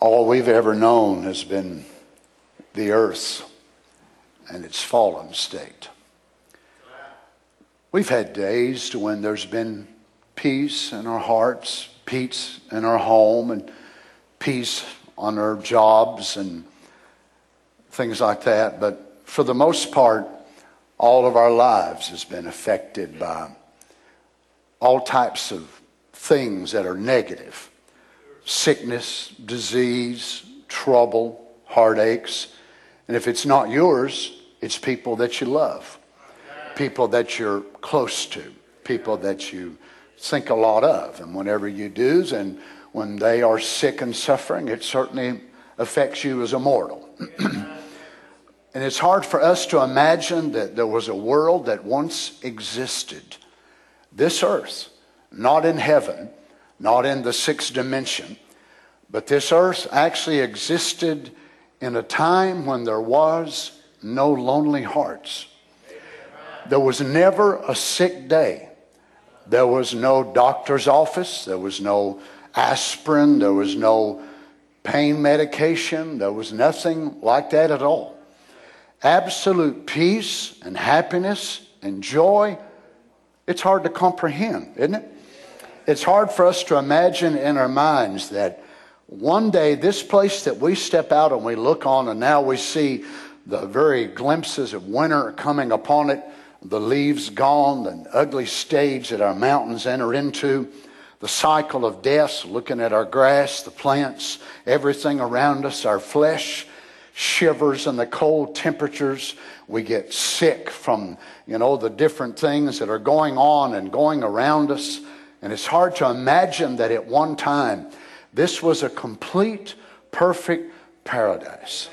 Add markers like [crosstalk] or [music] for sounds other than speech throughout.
All we've ever known has been the earth and its fallen state. We've had days to when there's been peace in our hearts, peace in our home, and peace on our jobs and things like that. But for the most part, all of our lives has been affected by all types of things that are negative sickness, disease, trouble, heartaches. And if it's not yours, it's people that you love, people that you're close to, people that you think a lot of. And whenever you do, and when they are sick and suffering, it certainly affects you as a mortal. [clears throat] and it's hard for us to imagine that there was a world that once existed, this earth, not in heaven, not in the sixth dimension, but this earth actually existed in a time when there was no lonely hearts. There was never a sick day. There was no doctor's office. There was no aspirin. There was no pain medication. There was nothing like that at all. Absolute peace and happiness and joy. It's hard to comprehend, isn't it? It's hard for us to imagine in our minds that one day this place that we step out and we look on and now we see the very glimpses of winter coming upon it, the leaves gone, the ugly stage that our mountains enter into, the cycle of death, looking at our grass, the plants, everything around us, our flesh shivers in the cold temperatures. We get sick from, you know, the different things that are going on and going around us. And it's hard to imagine that at one time this was a complete, perfect paradise.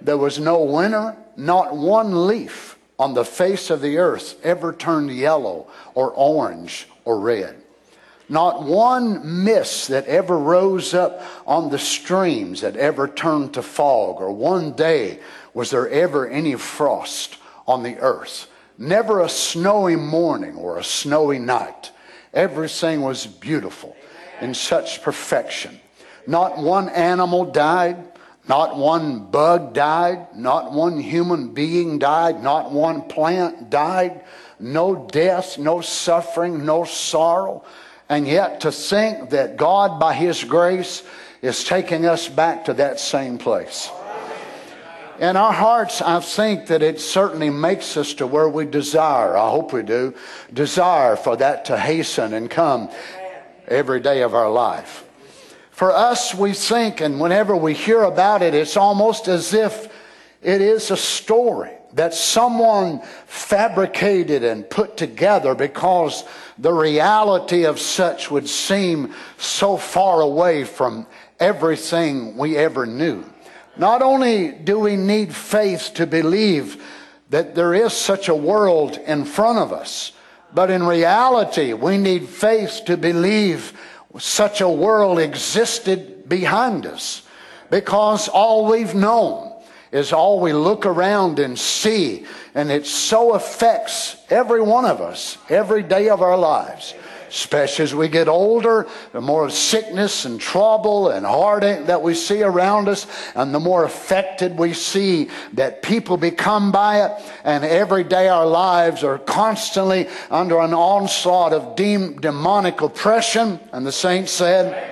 There was no winter, not one leaf on the face of the earth ever turned yellow or orange or red. Not one mist that ever rose up on the streams that ever turned to fog, or one day was there ever any frost on the earth. Never a snowy morning or a snowy night. Everything was beautiful in such perfection. Not one animal died, not one bug died, not one human being died, not one plant died, no death, no suffering, no sorrow. And yet to think that God, by His grace, is taking us back to that same place. In our hearts, I think that it certainly makes us to where we desire, I hope we do, desire for that to hasten and come every day of our life. For us, we think, and whenever we hear about it, it's almost as if it is a story that someone fabricated and put together because the reality of such would seem so far away from everything we ever knew. Not only do we need faith to believe that there is such a world in front of us, but in reality, we need faith to believe such a world existed behind us. Because all we've known is all we look around and see, and it so affects every one of us every day of our lives especially as we get older, the more sickness and trouble and heartache that we see around us, and the more affected we see that people become by it, and every day our lives are constantly under an onslaught of demonic oppression. And the saints said,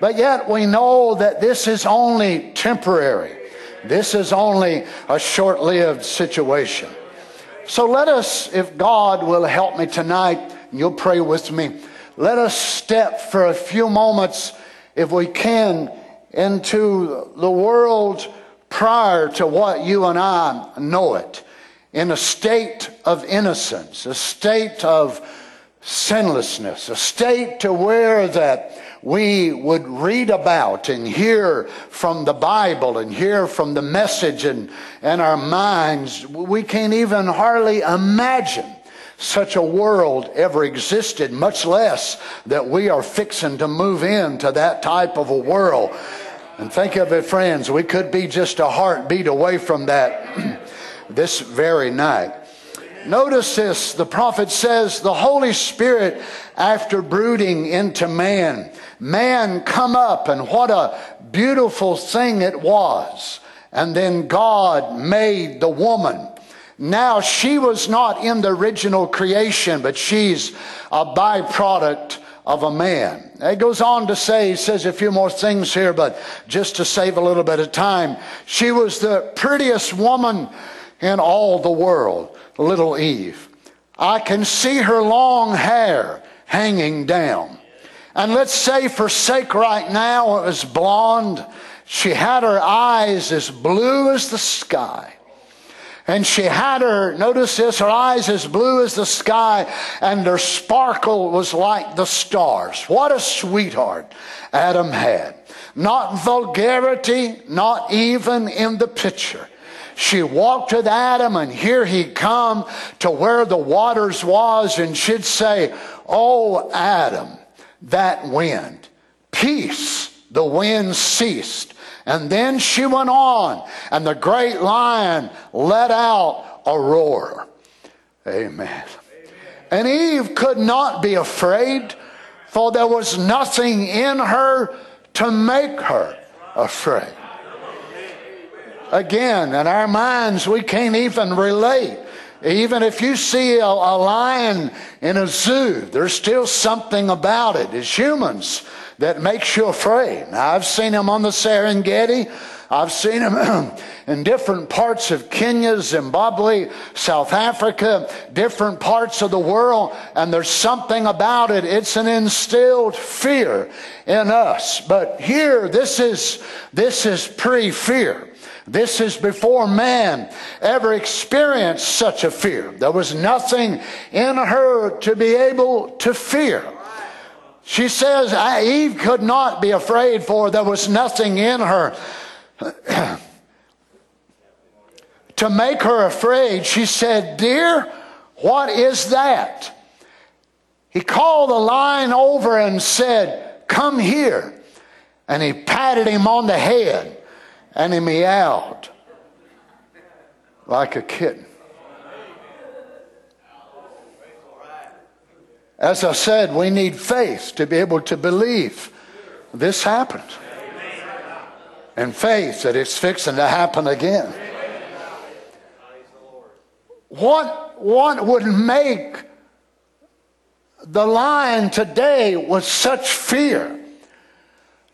but yet we know that this is only temporary. This is only a short lived situation. So let us, if God will help me tonight, You'll pray with me. Let us step for a few moments, if we can, into the world prior to what you and I know it. In a state of innocence, a state of sinlessness, a state to where that we would read about and hear from the Bible and hear from the message and, and our minds. We can't even hardly imagine such a world ever existed, much less that we are fixing to move into that type of a world. And think of it, friends, we could be just a heartbeat away from that [clears throat] this very night. Notice this. The prophet says, the Holy Spirit, after brooding into man, man come up and what a beautiful thing it was. And then God made the woman. Now she was not in the original creation, but she's a byproduct of a man. It goes on to say, he says a few more things here, but just to save a little bit of time, she was the prettiest woman in all the world, little Eve. I can see her long hair hanging down. And let's say for sake right now, it was blonde. She had her eyes as blue as the sky. And she had her, notice this, her eyes as blue as the sky, and her sparkle was like the stars. What a sweetheart Adam had. Not vulgarity, not even in the picture. She walked with Adam, and here he come to where the waters was, and she'd say, Oh, Adam, that wind, peace, the wind ceased. And then she went on, and the great lion let out a roar. Amen. And Eve could not be afraid, for there was nothing in her to make her afraid. Again, in our minds, we can't even relate. Even if you see a, a, lion in a zoo, there's still something about it as humans that makes you afraid. I've seen them on the Serengeti. I've seen them [clears throat] in different parts of Kenya, Zimbabwe, South Africa, different parts of the world, and there's something about it. It's an instilled fear in us. But here, this is, this is pre-fear. This is before man ever experienced such a fear. There was nothing in her to be able to fear. She says Eve could not be afraid, for there was nothing in her to make her afraid. She said, Dear, what is that? He called the lion over and said, Come here. And he patted him on the head and he meowed like a kitten. As I said, we need faith to be able to believe this happened. And faith that it's fixing to happen again. What, what would make the lion today with such fear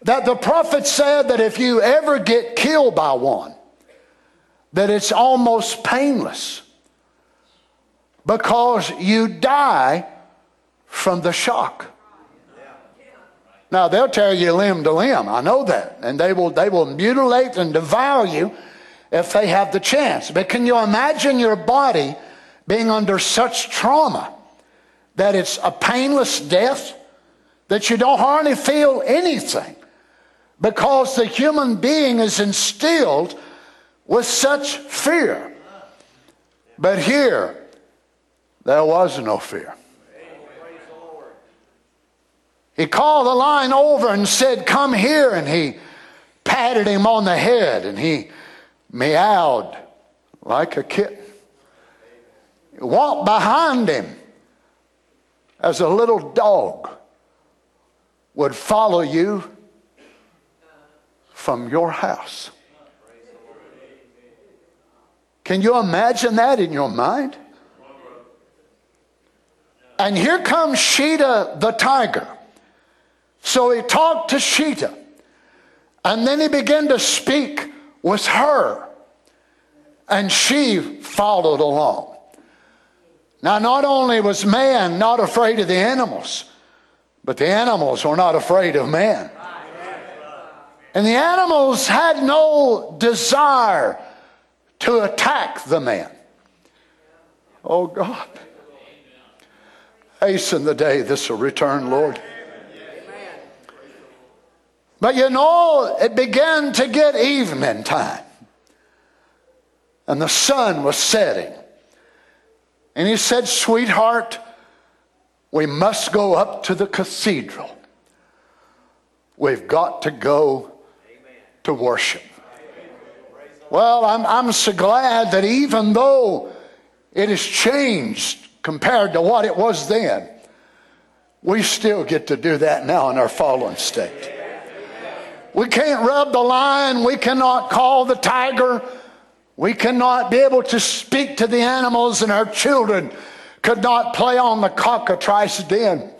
that the prophet said that if you ever get killed by one, that it's almost painless because you die from the shock. Now they'll tear you limb to limb. I know that. And they will, they will mutilate and devour you if they have the chance. But can you imagine your body being under such trauma that it's a painless death? That you don't hardly feel anything because the human being is instilled with such fear. But here, there was no fear. He called the lion over and said, Come here. And he patted him on the head and he meowed like a kitten. Walked behind him as a little dog would follow you from your house. Can you imagine that in your mind? And here comes Sheeta the tiger. So he talked to Sheeta. And then he began to speak with her. And she followed along. Now, not only was man not afraid of the animals, but the animals were not afraid of man. And the animals had no desire to attack the man. Oh God. Hasten the day this will return, Lord. But you know, it began to get evening time. And the sun was setting. And he said, Sweetheart, we must go up to the cathedral. We've got to go to worship. Well, I'm, I'm so glad that even though it has changed compared to what it was then. We still get to do that now in our fallen state. We can't rub the lion. We cannot call the tiger. We cannot be able to speak to the animals, and our children could not play on the cockatrice den.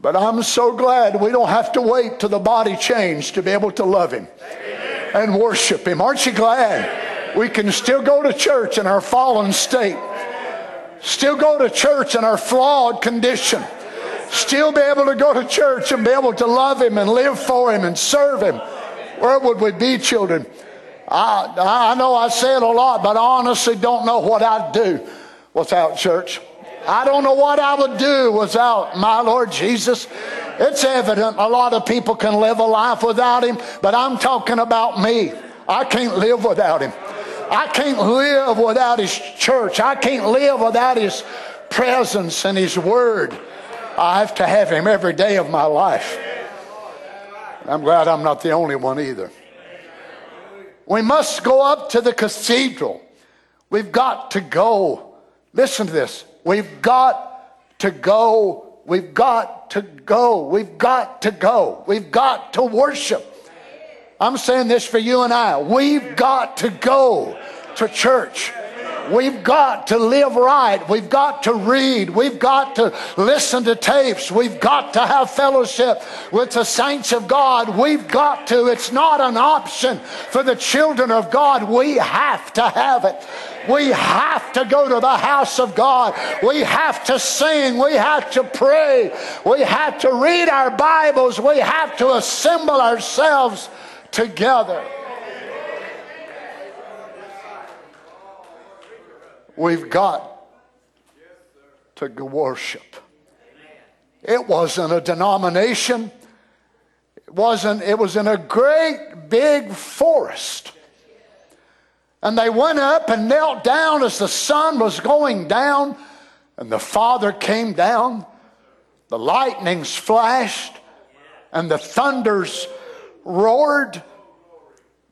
But I'm so glad we don't have to wait till the body changed to be able to love Him and worship Him. Aren't you glad? We can still go to church in our fallen state, still go to church in our flawed condition, still be able to go to church and be able to love Him and live for Him and serve Him. Where would we be, children? I, I know I say it a lot, but I honestly don't know what I'd do without church. I don't know what I would do without my Lord Jesus. It's evident a lot of people can live a life without Him, but I'm talking about me. I can't live without Him. I can't live without His church. I can't live without His presence and His Word. I have to have Him every day of my life. I'm glad I'm not the only one either. We must go up to the cathedral. We've got to go. Listen to this. We've got to go. We've got to go. We've got to go. We've got to worship. I'm saying this for you and I. We've got to go to church. We've got to live right. We've got to read. We've got to listen to tapes. We've got to have fellowship with the saints of God. We've got to. It's not an option for the children of God. We have to have it. We have to go to the house of God. We have to sing. We have to pray. We have to read our Bibles. We have to assemble ourselves together. We've got to worship. It wasn't a denomination. It wasn't, it was in a great big forest. And they went up and knelt down as the sun was going down, and the Father came down. The lightnings flashed, and the thunders roared,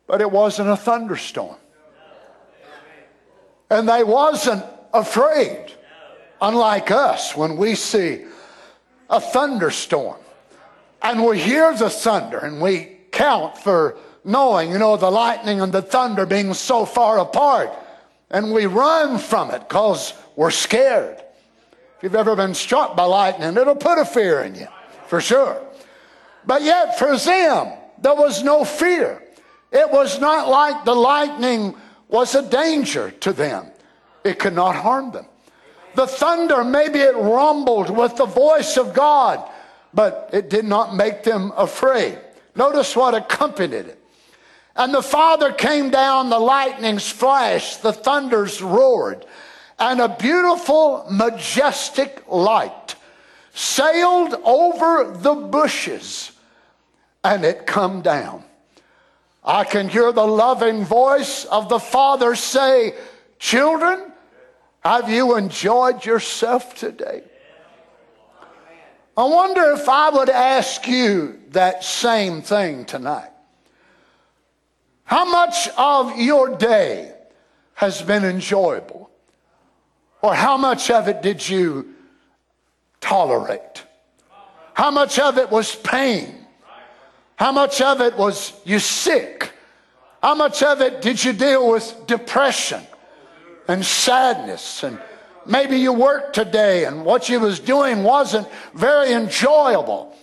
but it wasn't a thunderstorm. And they wasn't afraid, unlike us when we see a thunderstorm and we hear the thunder and we count for knowing, you know, the lightning and the thunder being so far apart. And we run from it because we're scared. If you've ever been struck by lightning, it'll put a fear in you, for sure. But yet, for them, there was no fear. It was not like the lightning was a danger to them. It could not harm them. The thunder, maybe it rumbled with the voice of God, but it did not make them afraid. Notice what accompanied it. And the Father came down, the lightnings flashed, the thunders roared, and a beautiful, majestic light sailed over the bushes, and it come down. I can hear the loving voice of the Father say, Children, have you enjoyed yourself today? I wonder if I would ask you that same thing tonight. How much of your day has been enjoyable? Or how much of it did you tolerate? How much of it was pain? How much of it was you sick? How much of it did you deal with depression and sadness and maybe you worked today and what you was doing wasn't very enjoyable.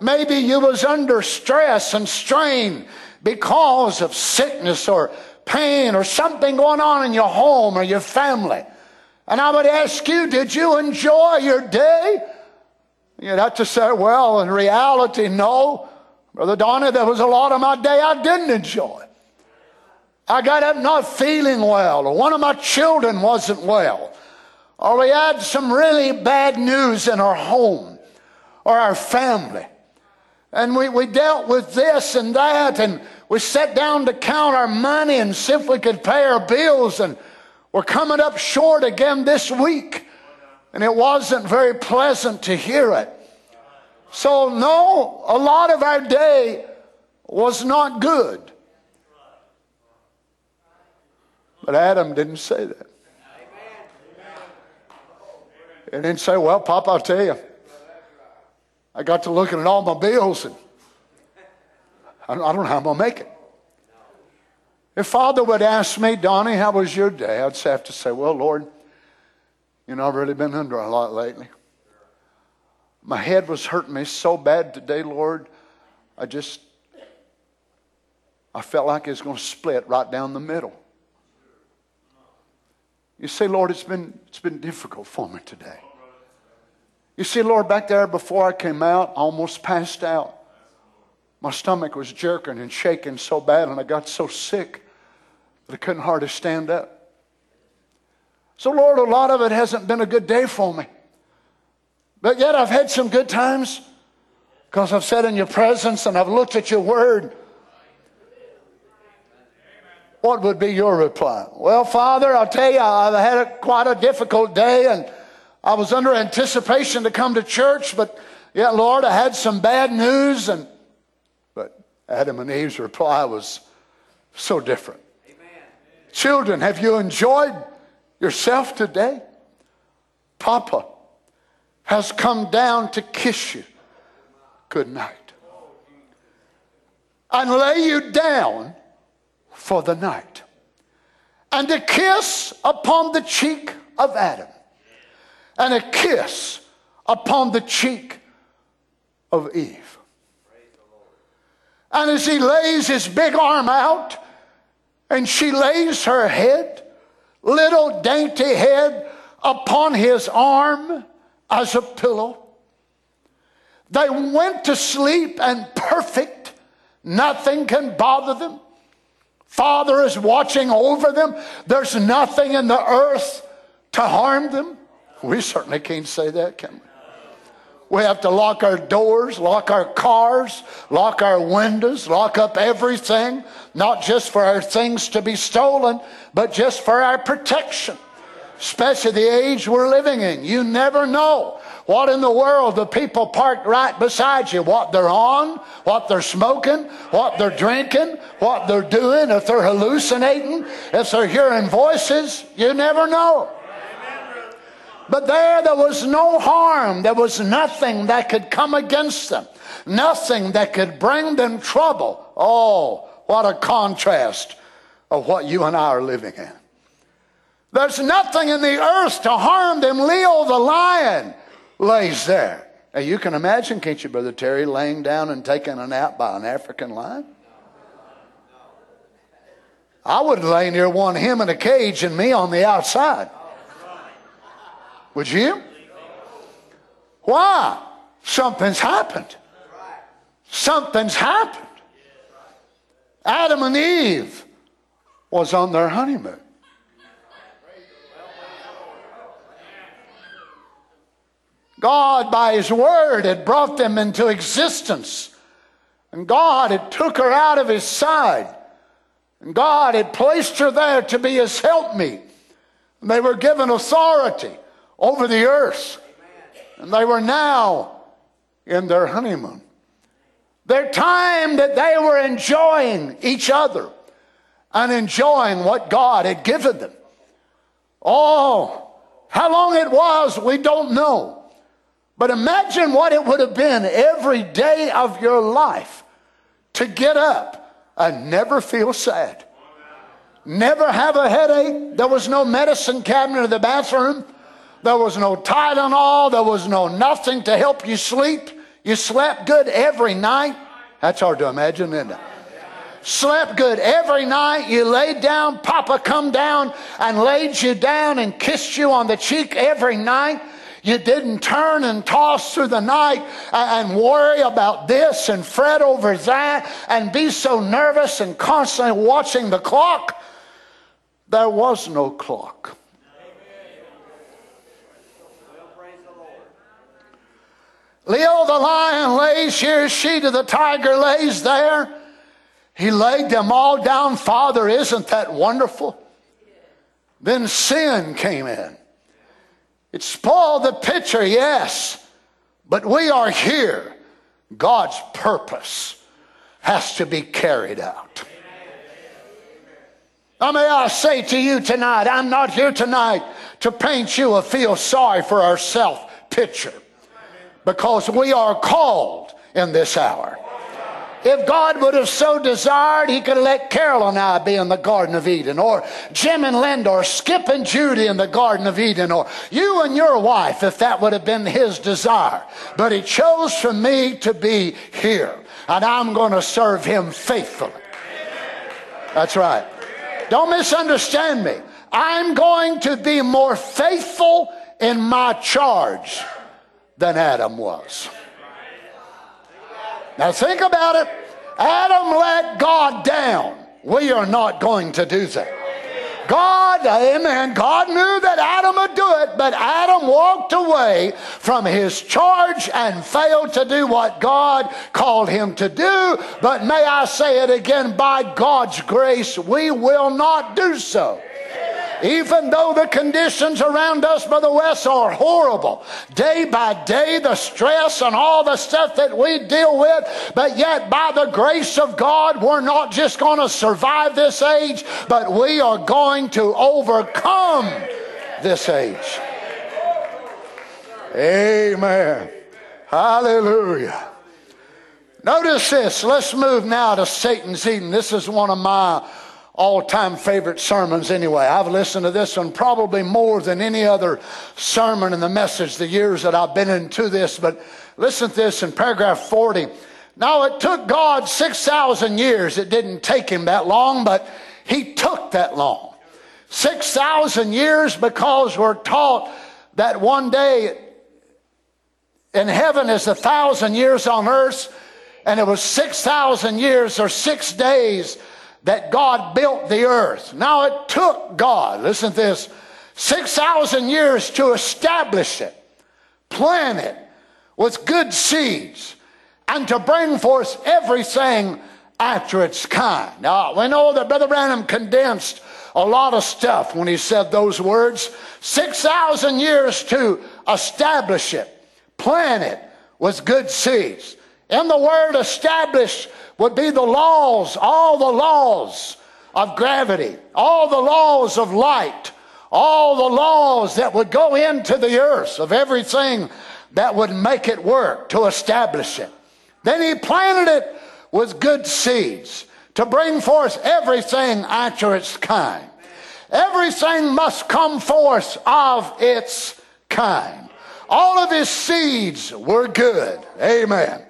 Maybe you was under stress and strain because of sickness or pain or something going on in your home or your family. And I would ask you, did you enjoy your day? You'd have to say, well, in reality, no. Brother Donnie, there was a lot of my day I didn't enjoy. I got up not feeling well, or one of my children wasn't well, or we had some really bad news in our home or our family. And we, we dealt with this and that, and we sat down to count our money and see if we could pay our bills, and we're coming up short again this week. And it wasn't very pleasant to hear it. So, no, a lot of our day was not good. But Adam didn't say that. And then say, Well, Pop, I'll tell you, I got to looking at all my bills and I don't know how I'm going to make it. If Father would ask me, Donnie, how was your day? I'd have to say, Well, Lord, you know, I've really been under a lot lately. My head was hurting me so bad today, Lord. I just, I felt like it was going to split right down the middle. You say, Lord, it's been, it's been difficult for me today. You see, Lord, back there before I came out, I almost passed out. My stomach was jerking and shaking so bad, and I got so sick that I couldn't hardly stand up. So, Lord, a lot of it hasn't been a good day for me. But yet I've had some good times because I've sat in your presence and I've looked at your word. What would be your reply? Well, Father, I'll tell you, I've had a, quite a difficult day and I was under anticipation to come to church, but yet, Lord, I had some bad news. And but Adam and Eve's reply was so different. Amen. Children, have you enjoyed yourself today? Papa has come down to kiss you. Good night. And lay you down for the night. And a kiss upon the cheek of Adam. And a kiss upon the cheek of Eve. And as he lays his big arm out and she lays her head, little dainty head, upon his arm as a pillow, they went to sleep and perfect. Nothing can bother them. Father is watching over them. There's nothing in the earth to harm them. We certainly can't say that, can we? We have to lock our doors, lock our cars, lock our windows, lock up everything, not just for our things to be stolen, but just for our protection. Especially the age we're living in. You never know what in the world the people parked right beside you, what they're on, what they're smoking, what they're drinking, what they're doing, if they're hallucinating, if they're hearing voices. You never know. But there, there was no harm. There was nothing that could come against them, nothing that could bring them trouble. Oh, what a contrast of what you and I are living in. There's nothing in the earth to harm them. Leo the lion lays there. Now you can imagine, can't you, Brother Terry, laying down and taking a nap by an African lion? I would lay near one, him in a cage and me on the outside. Would you? Why? Something's happened. Something's happened. Adam and Eve was on their honeymoon. God, by His Word, had brought them into existence. And God had took her out of His side. And God had placed her there to be His helpmeet. And they were given authority over the earth. And they were now in their honeymoon. Their time that they were enjoying each other and enjoying what God had given them. Oh, how long it was, we don't know. But imagine what it would have been every day of your life to get up and never feel sad. Never have a headache. There was no medicine cabinet in the bathroom. There was no Tylenol. There was no nothing to help you sleep. You slept good every night. That's hard to imagine, isn't it? Slept good every night. You laid down. Papa come down and laid you down and kissed you on the cheek every night. You didn't turn and toss through the night and worry about this and fret over that and be so nervous and constantly watching the clock. There was no clock. Leo the lion lays here, Sheeta the tiger lays there. He laid them all down. Father, isn't that wonderful? Then sin came in. It spoiled the picture, yes, but we are here. God's purpose has to be carried out. Now, may I say to you tonight, I'm not here tonight to paint you a feel sorry for ourselves picture because we are called in this hour. If God would have so desired, He could have let Carol and I be in the Garden of Eden, or Jim and Linda, or Skip and Judy in the Garden of Eden, or you and your wife, if that would have been His desire. But He chose for me to be here, and I'm going to serve Him faithfully. That's right. Don't misunderstand me. I'm going to be more faithful in my charge than Adam was. Now think about it. Adam let God down. We are not going to do that. God, amen. God knew that Adam would do it, but Adam walked away from his charge and failed to do what God called him to do. But may I say it again, by God's grace, we will not do so. Even though the conditions around us, Brother West, are horrible. Day by day, the stress and all the stuff that we deal with, but yet by the grace of God, we're not just going to survive this age, but we are going to overcome this age. Amen. Hallelujah. Notice this. Let's move now to Satan's Eden. This is one of my all time favorite sermons anyway. I've listened to this one probably more than any other sermon in the message the years that I've been into this. But listen to this in paragraph 40. Now it took God 6,000 years. It didn't take him that long, but he took that long. 6,000 years because we're taught that one day in heaven is a thousand years on earth, and it was 6,000 years or six days that God built the earth. Now it took God, listen to this, 6,000 years to establish it, plant it with good seeds, and to bring forth everything after its kind. Now, we know that Brother Branham condensed a lot of stuff when he said those words. 6,000 years to establish it, plant it with good seeds. In the word establish, would be the laws, all the laws of gravity, all the laws of light, all the laws that would go into the earth of everything that would make it work to establish it. Then he planted it with good seeds to bring forth everything after its kind. Everything must come forth of its kind. All of his seeds were good. Amen.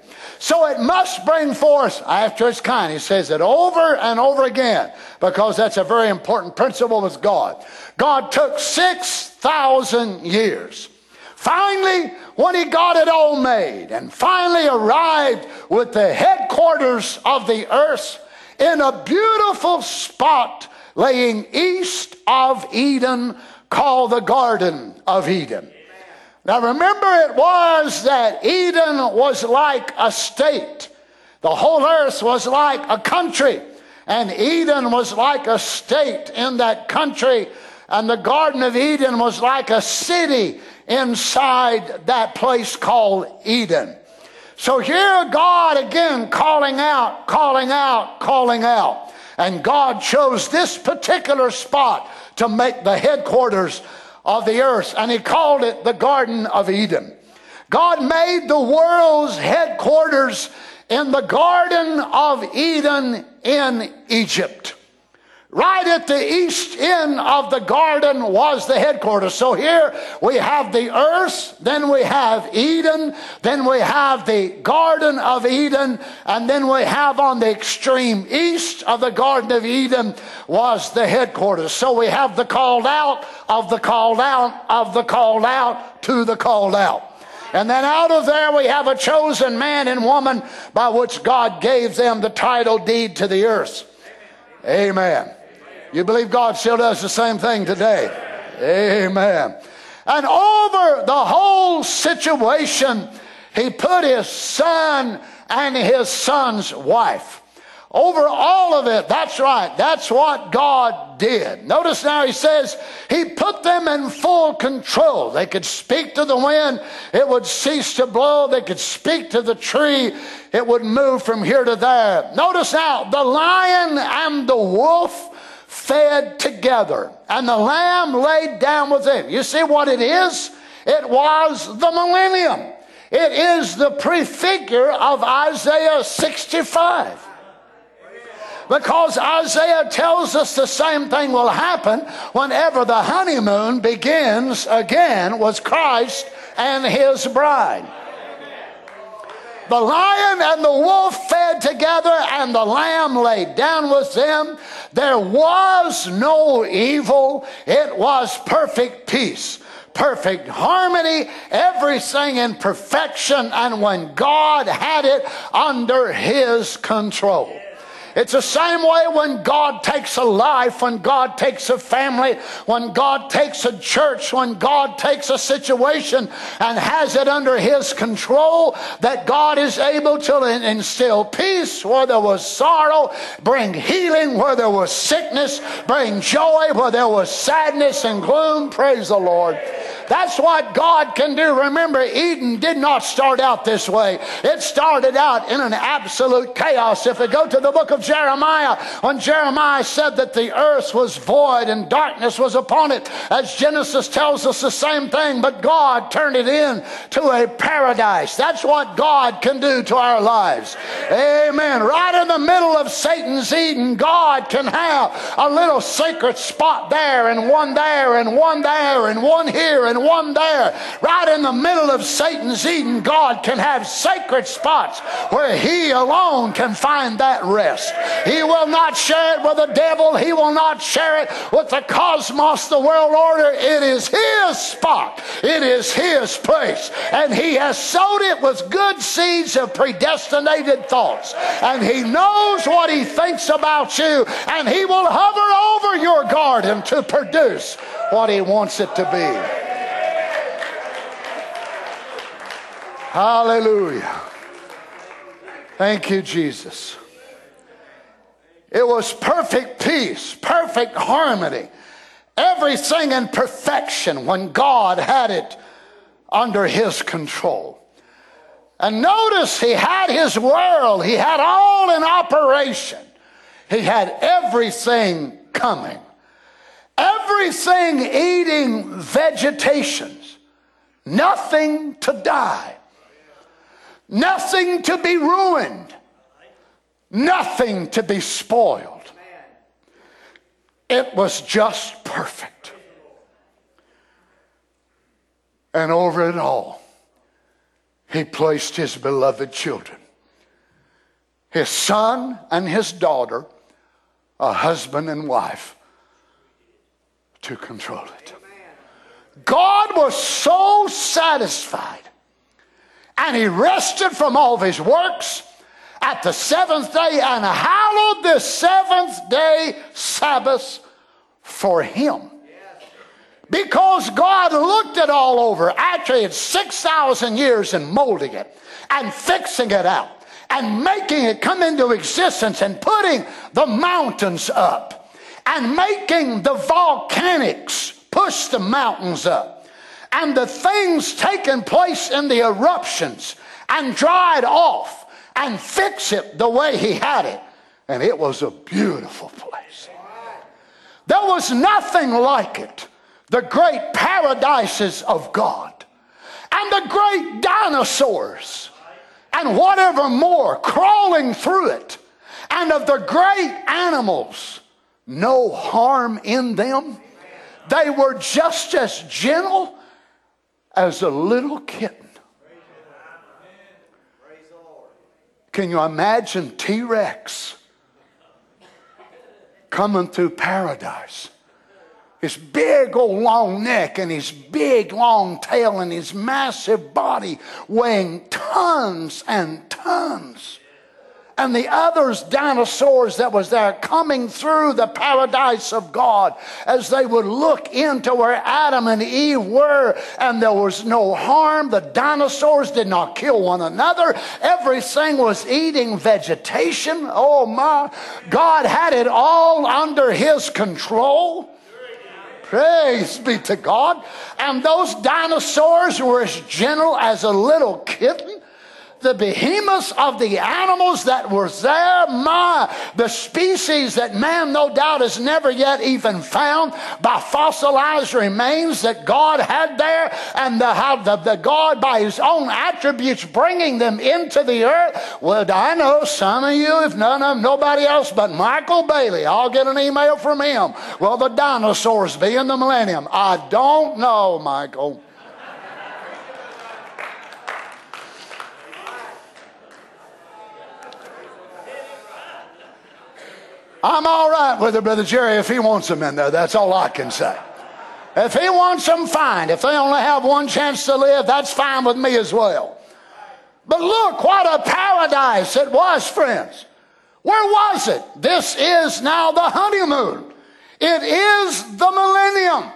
So it must bring forth after its kind. He says it over and over again because that's a very important principle with God. God took 6,000 years. Finally, when he got it all made and finally arrived with the headquarters of the earth in a beautiful spot laying east of Eden called the Garden of Eden. Now remember, it was that Eden was like a state. The whole earth was like a country. And Eden was like a state in that country. And the Garden of Eden was like a city inside that place called Eden. So here God again calling out, calling out, calling out. And God chose this particular spot to make the headquarters of the earth, and he called it the Garden of Eden. God made the world's headquarters in the Garden of Eden in Egypt. Right at the east end of the garden was the headquarters. So here we have the earth, then we have Eden, then we have the Garden of Eden, and then we have on the extreme east of the Garden of Eden was the headquarters. So we have the called out of the called out of the called out to the called out. And then out of there we have a chosen man and woman by which God gave them the title deed to the earth. Amen. You believe God still does the same thing today? Amen. And over the whole situation, he put his son and his son's wife. Over all of it, that's right. That's what God did. Notice now he says he put them in full control. They could speak to the wind, it would cease to blow. They could speak to the tree, it would move from here to there. Notice now the lion and the wolf fed together, and the lamb laid down with them. You see what it is? It was the millennium. It is the prefigure of Isaiah 65. Because Isaiah tells us the same thing will happen whenever the honeymoon begins again with Christ and his bride. The lion and the wolf fed together, and the lamb laid down with them. There was no evil, it was perfect peace perfect harmony, everything in perfection, and when God had it under His control. It's the same way when God takes a life, when God takes a family, when God takes a church, when God takes a situation and has it under His control, that God is able to instill peace where there was sorrow, bring healing where there was sickness, bring joy where there was sadness and gloom. Praise the Lord. That's what God can do. Remember, Eden did not start out this way. It started out in an absolute chaos. If we go to the book of Jeremiah, when Jeremiah said that the earth was void and darkness was upon it, as Genesis tells us the same thing, but God turned it in to a paradise. That's what God can do to our lives. Amen. Right in the middle of Satan's Eden, God can have a little sacred spot there and one there and one there and one here and one there. Right in the middle of Satan's Eden, God can have sacred spots where He alone can find that rest. He will not share it with the devil, He will not share it with the cosmos, the world order. It is His spot, it is His place. And He has sowed it with good seeds of predestinated thoughts. And He knows what He thinks about you, and He will hover over your garden to produce what He wants it to be. Hallelujah. Thank you, Jesus. It was perfect peace, perfect harmony, everything in perfection when God had it under His control. And notice He had His world, He had all in operation, He had everything coming, everything eating vegetations, nothing to die nothing to be ruined, nothing to be spoiled. It was just perfect. And over it all, he placed his beloved children, his son and his daughter, a husband and wife, to control it. God was so satisfied and he rested from all of his works at the seventh day and hallowed the seventh day Sabbath for him. Because God looked it all over. Actually, it's 6,000 years in molding it and fixing it out and making it come into existence and putting the mountains up and making the volcanics push the mountains up and the things taking place in the eruptions and dried off and fix it the way he had it. And it was a beautiful place. There was nothing like it. The great paradises of God and the great dinosaurs and whatever more crawling through it and of the great animals, no harm in them. They were just as gentle as a little kitten. Can you imagine T Rex coming through paradise? His big old long neck and his big long tail and his massive body weighing tons and tons and the others dinosaurs that was there coming through the paradise of God as they would look into where Adam and Eve were and there was no harm. The dinosaurs did not kill one another. Everything was eating vegetation. Oh my. God had it all under his control. Praise be to God. And those dinosaurs were as gentle as a little kitten. The behemoths of the animals that were there, my, the species that man no doubt has never yet even found by fossilized remains that God had there, and the, how the, the God by his own attributes bringing them into the earth. Well, I know some of you, if none of nobody else but Michael Bailey, I'll get an email from him. Well, the dinosaurs be in the millennium. I don't know, Michael. I'm all right with it, Brother Jerry, if he wants them in there. That's all I can say. If he wants them, fine. If they only have one chance to live, that's fine with me as well. But look, what a paradise it was, friends. Where was it? This is now the honeymoon. It is the millennium.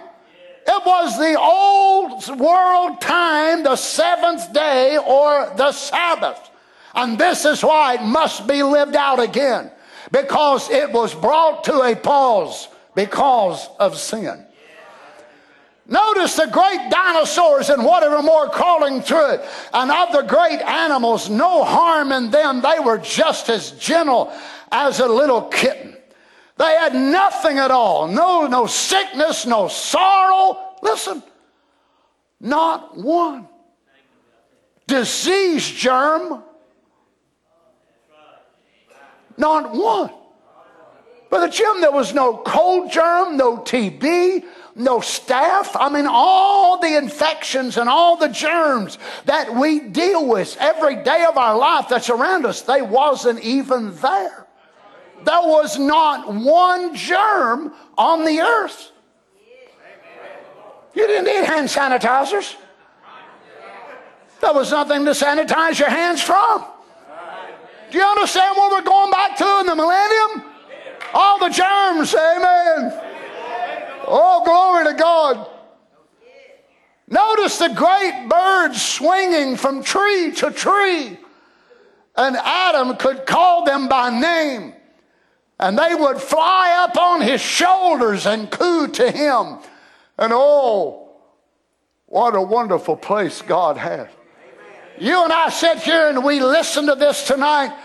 It was the old world time, the seventh day or the Sabbath. And this is why it must be lived out again because it was brought to a pause because of sin. Notice the great dinosaurs and whatever more crawling through it. And of the great animals, no harm in them. They were just as gentle as a little kitten. They had nothing at all. No, no sickness, no sorrow. Listen, not one disease germ not one. Brother Jim, there was no cold germ, no TB, no staph. I mean, all the infections and all the germs that we deal with every day of our life that's around us, they wasn't even there. There was not one germ on the earth. You didn't need hand sanitizers. There was nothing to sanitize your hands from. Do you understand what we're going back to in the millennium? All the germs, amen. Oh, glory to God. Notice the great birds swinging from tree to tree. And Adam could call them by name. And they would fly up on his shoulders and coo to him. And oh, what a wonderful place God had. You and I sit here and we listen to this tonight.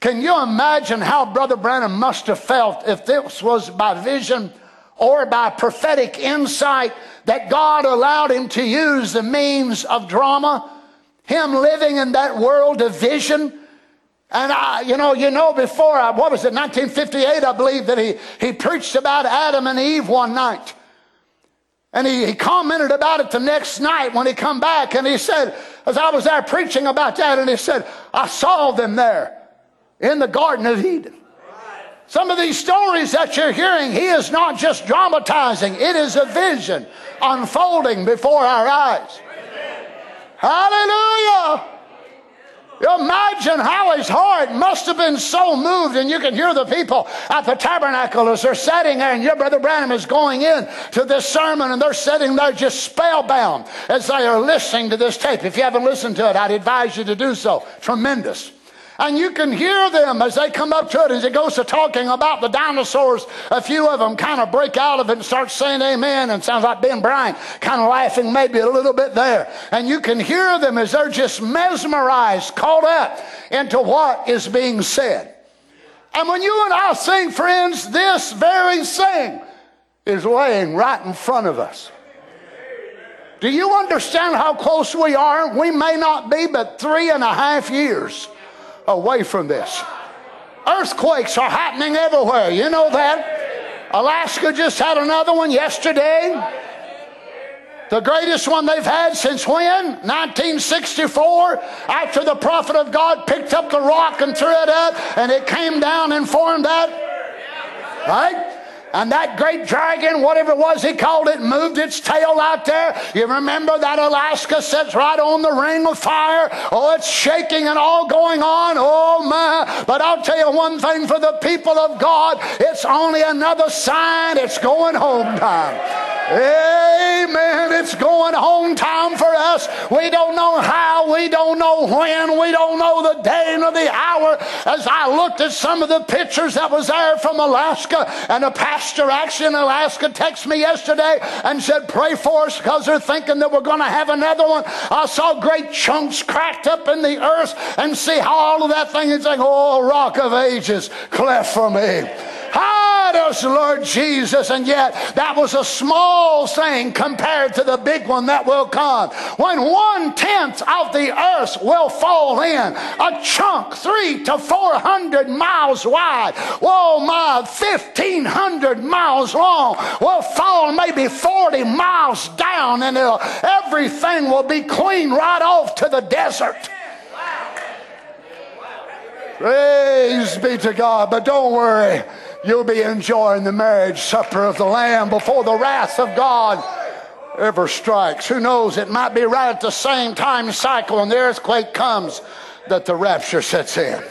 Can you imagine how Brother Branham must have felt if this was by vision or by prophetic insight that God allowed him to use the means of drama? Him living in that world of vision. And I, you know, you know, before, I, what was it, 1958, I believe, that he, he preached about Adam and Eve one night. And he, he commented about it the next night when he come back and he said, as I was there preaching about that, and he said, I saw them there in the Garden of Eden. Some of these stories that you're hearing, he is not just dramatizing, it is a vision unfolding before our eyes. Hallelujah! Imagine how his heart must have been so moved, and you can hear the people at the tabernacle as they're sitting there, and your brother Branham is going in to this sermon, and they're sitting there just spellbound as they are listening to this tape. If you haven't listened to it, I'd advise you to do so. Tremendous. And you can hear them as they come up to it, as it goes to talking about the dinosaurs. A few of them kind of break out of it and start saying amen. And sounds like Ben Bryant kind of laughing maybe a little bit there. And you can hear them as they're just mesmerized, caught up into what is being said. And when you and I sing, friends, this very thing is laying right in front of us. Do you understand how close we are? We may not be but three and a half years away from this. Earthquakes are happening everywhere. You know that? Alaska just had another one yesterday. The greatest one they've had since when? 1964, after the prophet of God picked up the rock and threw it up, and it came down and formed that. Right? And that great dragon, whatever it was he called it, moved its tail out there. You remember that Alaska sits right on the ring of fire. Oh, it's shaking and all going on. Oh, my. But I'll tell you one thing for the people of God it's only another sign it's going home time. Amen. It's going home time for us. We don't know how, we don't know when, we don't know the day nor the hour. As I looked at some of the pictures that was there from Alaska, and a pastor Alaska texted me yesterday and said, Pray for us because they're thinking that we're going to have another one. I saw great chunks cracked up in the earth and see how all of that thing is like, Oh, rock of ages, cleft for me. Hide us, Lord Jesus. And yet, that was a small thing compared to the big one that will come. When one tenth of the earth will fall in, a chunk three to four hundred miles wide, whoa, my 1500 miles long, will fall maybe 40 miles down, and everything will be clean right off to the desert. Praise be to God. But don't worry you'll be enjoying the marriage supper of the Lamb before the wrath of God ever strikes. Who knows? It might be right at the same time cycle when the earthquake comes that the rapture sets in.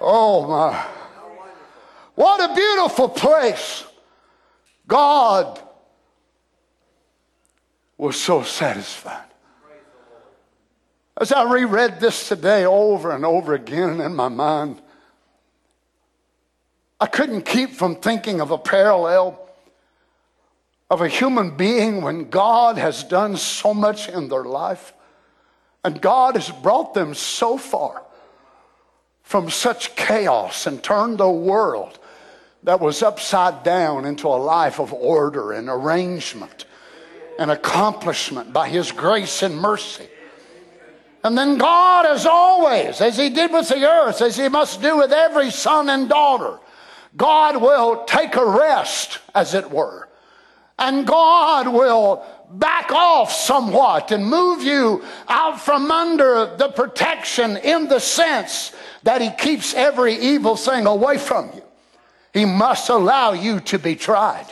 Oh my. What a beautiful place. God was so satisfied. As I reread this today over and over again in my mind, I couldn't keep from thinking of a parallel of a human being when God has done so much in their life and God has brought them so far from such chaos and turned the world that was upside down into a life of order and arrangement and accomplishment by His grace and mercy. And then God, as always, as He did with the earth, as He must do with every son and daughter, God will take a rest, as it were. And God will back off somewhat and move you out from under the protection in the sense that He keeps every evil thing away from you. He must allow you to be tried.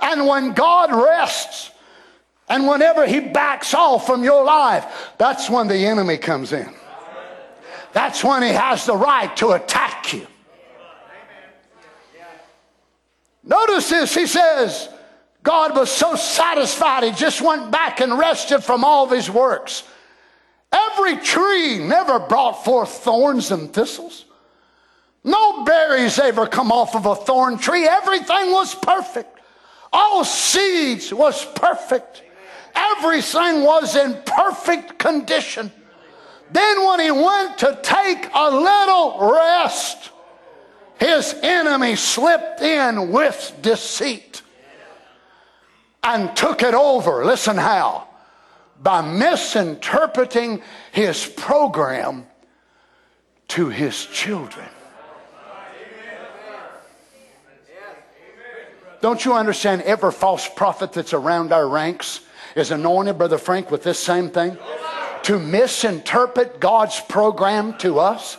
And when God rests, and whenever He backs off from your life, that's when the enemy comes in. That's when He has the right to attack you. Notice this, he says, God was so satisfied, he just went back and rested from all of his works. Every tree never brought forth thorns and thistles. No berries ever come off of a thorn tree. Everything was perfect. All seeds was perfect. Everything was in perfect condition. Then when he went to take a little rest, his enemy slipped in with deceit and took it over. Listen how? By misinterpreting his program to his children. Don't you understand? Every false prophet that's around our ranks is anointed, Brother Frank, with this same thing? To misinterpret God's program to us.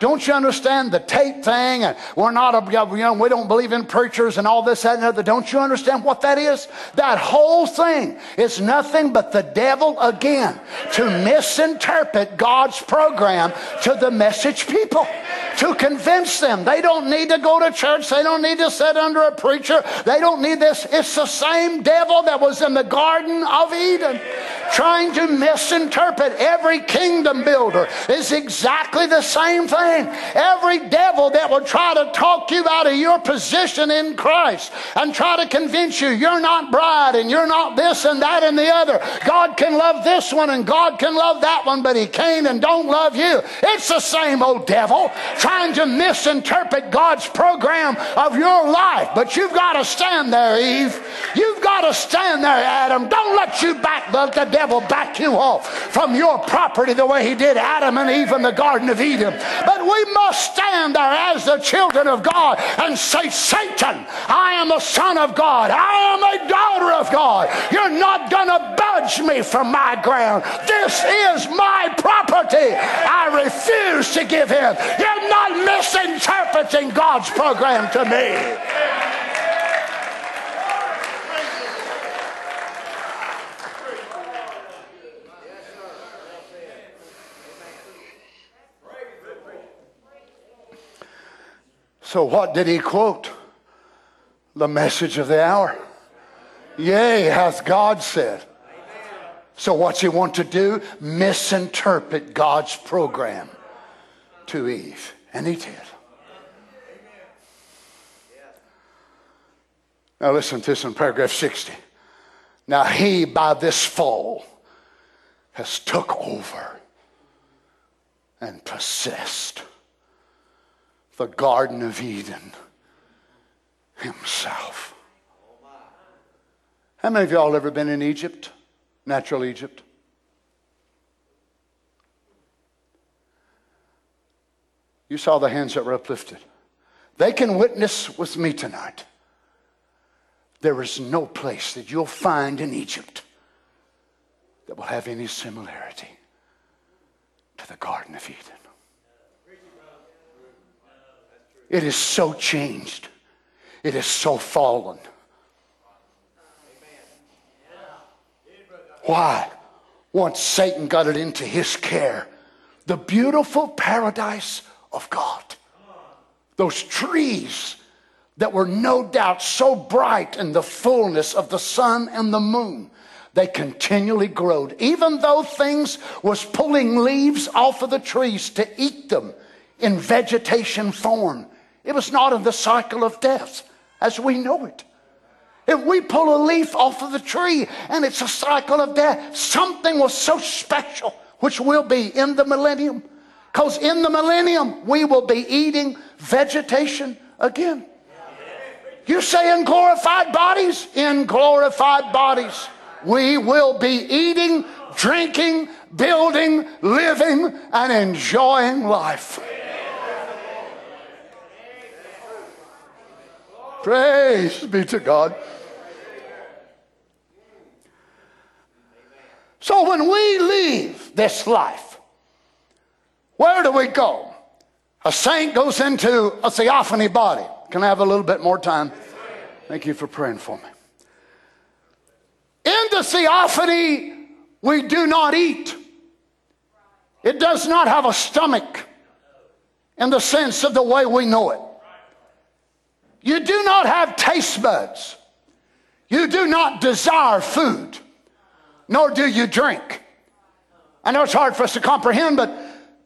Don't you understand the tape thing? And we're not, a, you know, we don't believe in preachers and all this, that, and other. Don't you understand what that is? That whole thing is nothing but the devil again to misinterpret God's program to the message people, to convince them they don't need to go to church, they don't need to sit under a preacher, they don't need this. It's the same devil that was in the Garden of Eden trying to misinterpret every kingdom builder is exactly the same thing. Every devil that will try to talk you out of your position in Christ and try to convince you you're not bride and you're not this and that and the other. God can love this one and God can love that one, but he can't and don't love you. It's the same old devil trying to misinterpret God's program of your life. But you've got to stand there, Eve. You've got to stand there, Adam. Don't let you back the, the devil back you off from your property the way he did Adam and Eve in the Garden of Eden. But but we must stand there as the children of God and say, Satan, I am a son of God. I am a daughter of God. You're not going to budge me from my ground. This is my property. I refuse to give in. You're not misinterpreting God's program to me. So, what did he quote? the message of the hour. Yea, hath God said. So, what you want to do? Misinterpret God's program to Eve. And he did. Now, listen to this in paragraph 60. Now, he by this fall has took over and possessed the Garden of Eden himself. How many of y'all ever been in Egypt? Natural Egypt? You saw the hands that were uplifted. They can witness with me tonight. There is no place that you'll find in Egypt that will have any similarity to the Garden of Eden. It is so changed. It is so fallen. Why? Once Satan got it into his care, the beautiful paradise of God, those trees that were no doubt so bright in the fullness of the sun and the moon, they continually growed. Even though things was pulling leaves off of the trees to eat them in vegetation form, it was not in the cycle of death as we know it. If we pull a leaf off of the tree and it's a cycle of death, something was so special, which will be in the millennium. Because in the millennium, we will be eating vegetation again. You say in glorified bodies? In glorified bodies. We will be eating, drinking, building, living, and enjoying life. Praise be to God. So when we leave this life, where do we go? A saint goes into a theophany body. Can I have a little bit more time? Thank you for praying for me. In the theophany, we do not eat. It does not have a stomach in the sense of the way we know it. You do not have taste buds. You do not desire food, nor do you drink. I know it's hard for us to comprehend, but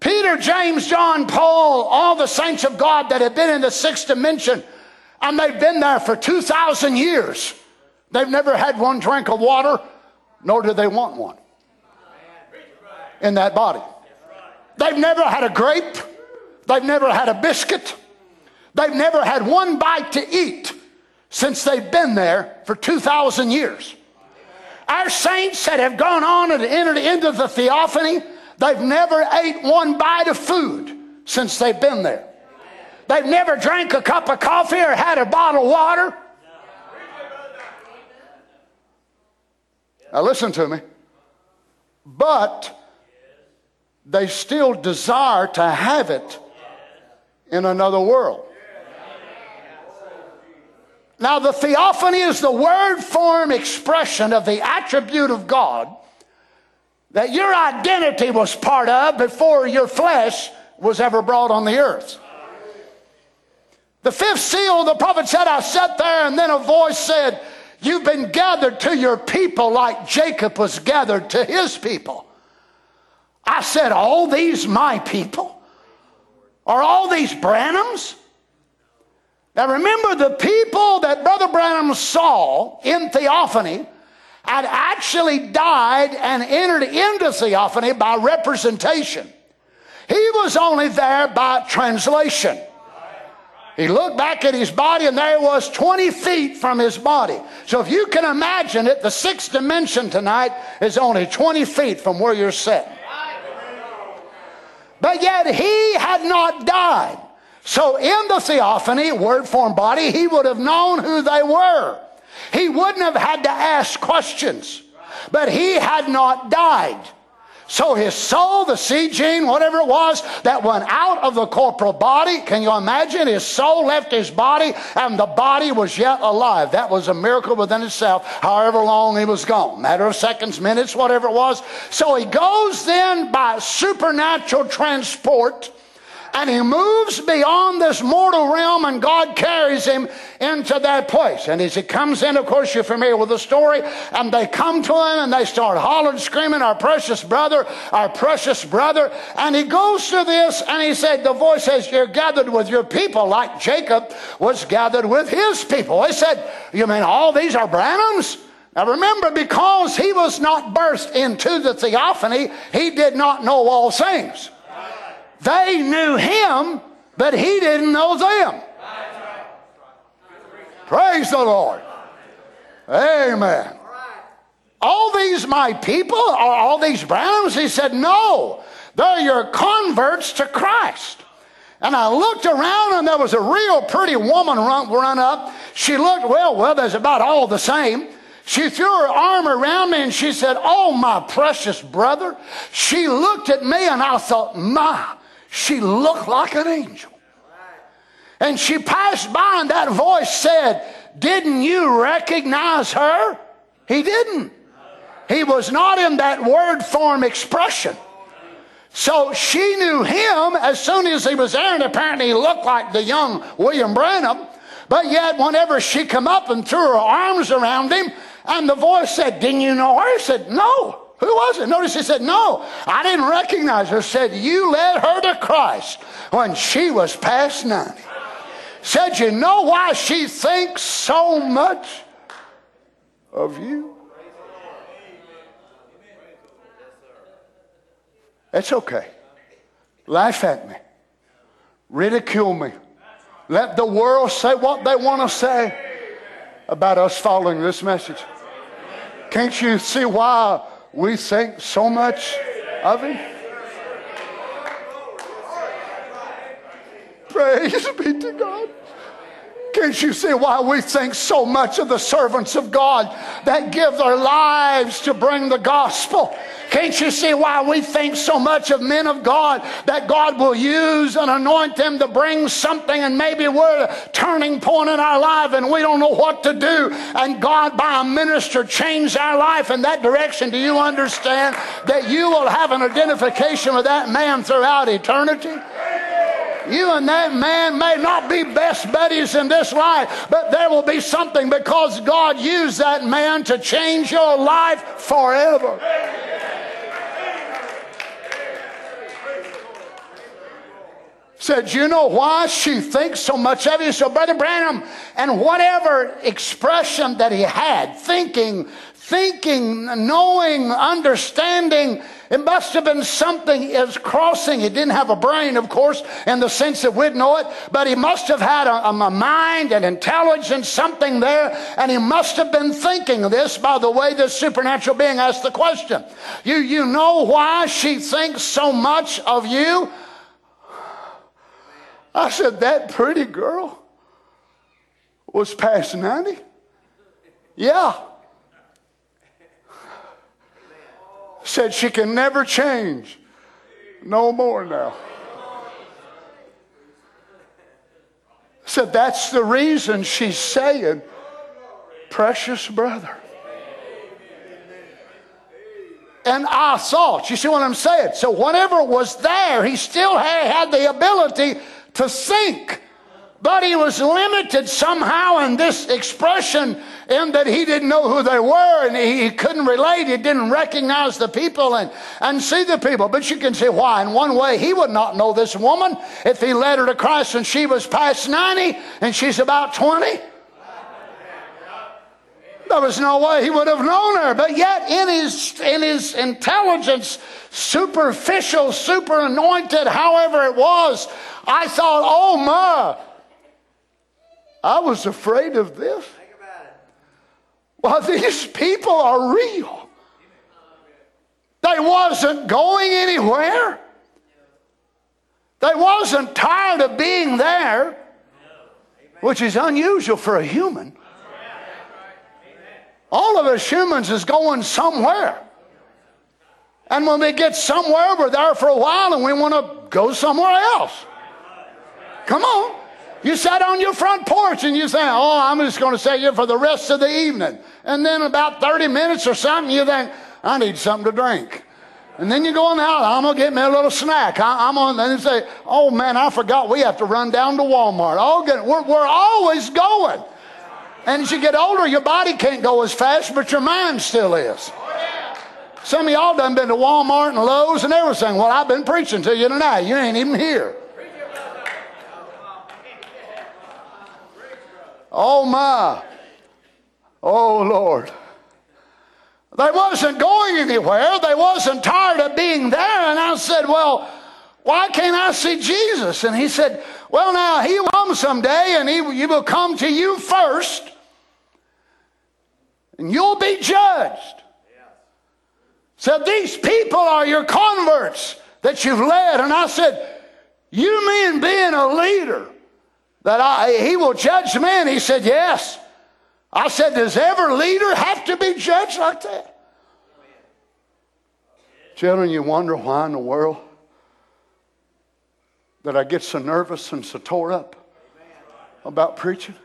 Peter, James, John, Paul, all the saints of God that have been in the sixth dimension, and they've been there for 2,000 years. They've never had one drink of water, nor do they want one in that body. They've never had a grape. They've never had a biscuit. They've never had one bite to eat since they've been there for 2,000 years. Our saints that have gone on and entered into the theophany, they've never ate one bite of food since they've been there. They've never drank a cup of coffee or had a bottle of water. Now, listen to me. But they still desire to have it in another world. Now, the theophany is the word form expression of the attribute of God that your identity was part of before your flesh was ever brought on the earth. The fifth seal, the prophet said, I sat there, and then a voice said, You've been gathered to your people like Jacob was gathered to his people. I said, All these my people? Are all these Branhams? Now remember, the people that Brother Branham saw in theophany had actually died and entered into theophany by representation. He was only there by translation. He looked back at his body and there was 20 feet from his body. So if you can imagine it, the sixth dimension tonight is only 20 feet from where you're sitting. But yet he had not died. So in the theophany, word form body, he would have known who they were. He wouldn't have had to ask questions, but he had not died. So his soul, the seed gene, whatever it was, that went out of the corporal body, can you imagine? His soul left his body and the body was yet alive. That was a miracle within itself, however long he was gone. Matter of seconds, minutes, whatever it was. So he goes then by supernatural transport and he moves beyond this mortal realm, and God carries him into that place. And as he comes in, of course, you're familiar with the story, and they come to him and they start hollering, screaming, Our precious brother, our precious brother. And he goes through this, and he said, The voice says, You're gathered with your people, like Jacob was gathered with his people. They said, You mean all these are Branhams? Now remember, because he was not burst into the theophany, he did not know all things. They knew him, but he didn't know them. Praise the Lord. Amen. All these my people are all these Browns? He said, No, they're your converts to Christ. And I looked around and there was a real pretty woman run, run up. She looked, well, well, there's about all the same. She threw her arm around me and she said, Oh, my precious brother. She looked at me and I thought, My, she looked like an angel. And she passed by and that voice said, Didn't you recognize her? He didn't. He was not in that word form expression. So she knew him as soon as he was there, and apparently he looked like the young William Branham. But yet, whenever she come up and threw her arms around him, and the voice said, Didn't you know her? He said, No. Who was it? Notice he said, No, I didn't recognize her. Said, You led her to Christ when she was past 90. Said, You know why she thinks so much of you? It's okay. Laugh at me. Ridicule me. Let the world say what they want to say about us following this message. Can't you see why we think so much of Him? Praise be to God. Can't you see why we think so much of the servants of God that give their lives to bring the gospel? Can't you see why we think so much of men of God that God will use and anoint them to bring something and maybe we're a turning point in our life and we don't know what to do and God by a minister changed our life in that direction? Do you understand that you will have an identification with that man throughout eternity? You and that man may not be best buddies in this life, but there will be something because God used that man to change your life forever. Said, you know why she thinks so much of you? So, Brother Branham, and whatever expression that he had, thinking, thinking, knowing, understanding, it must have been something is crossing. He didn't have a brain, of course, in the sense that we'd know it, but he must have had a, a mind and intelligence, something there, and he must have been thinking this by the way this supernatural being asked the question. You, you know why she thinks so much of you? I said, that pretty girl was past 90? Yeah. said she can never change. No more now. Said that's the reason she's saying, precious brother. And I thought, you see what I'm saying? So whatever was there, he still had the ability to think. But he was limited somehow in this expression in that he didn't know who they were and he, couldn't relate. He didn't recognize the people and, and see the people. But you can see why. In one way, he would not know this woman if he led her to Christ and she was past 90 and she's about 20. There was no way he would have known her. But yet, in his, in his intelligence, superficial, super anointed, however it was, I thought, oh my, I was afraid of this. Well, these people are real. They wasn't going anywhere. They wasn't tired of being there, which is unusual for a human. All of us humans is going somewhere. And when we get somewhere, we're there for a while and we want to go somewhere else. Come on. You sat on your front porch and you say, Oh, I'm just going to stay here for the rest of the evening. And then about 30 minutes or something, you think, I need something to drink. And then you go the house, I'm going to get me a little snack. I, am on, and say, oh man, I forgot we have to run down to Walmart. Oh, we're, we're always going. And as you get older, your body can't go as fast, but your mind still is. Some of y'all done been to Walmart and Lowe's and everything. Well, I've been preaching to you tonight. You ain't even here. Oh my. Oh Lord. They wasn't going anywhere. They wasn't tired of being there. And I said, well, why can't I see Jesus? And he said, well, now he will come someday and he, he will come to you first and you'll be judged. Said, these people are your converts that you've led. And I said, you mean being a leader that I, he will judge men? He said, yes. I said, does every leader have to be judged like that? Children, you wonder why in the world that I get so nervous and so tore up about preaching?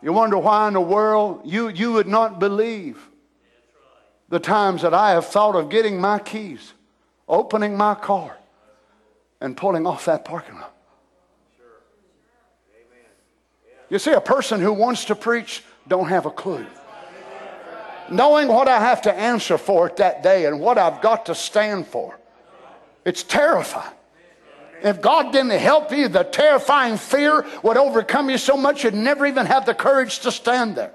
You wonder why in the world you, you would not believe the times that I have thought of getting my keys, opening my car, and pulling off that parking lot. You see, a person who wants to preach don't have a clue. Knowing what I have to answer for it that day and what I've got to stand for, it's terrifying. If God didn't help you, the terrifying fear would overcome you so much you'd never even have the courage to stand there.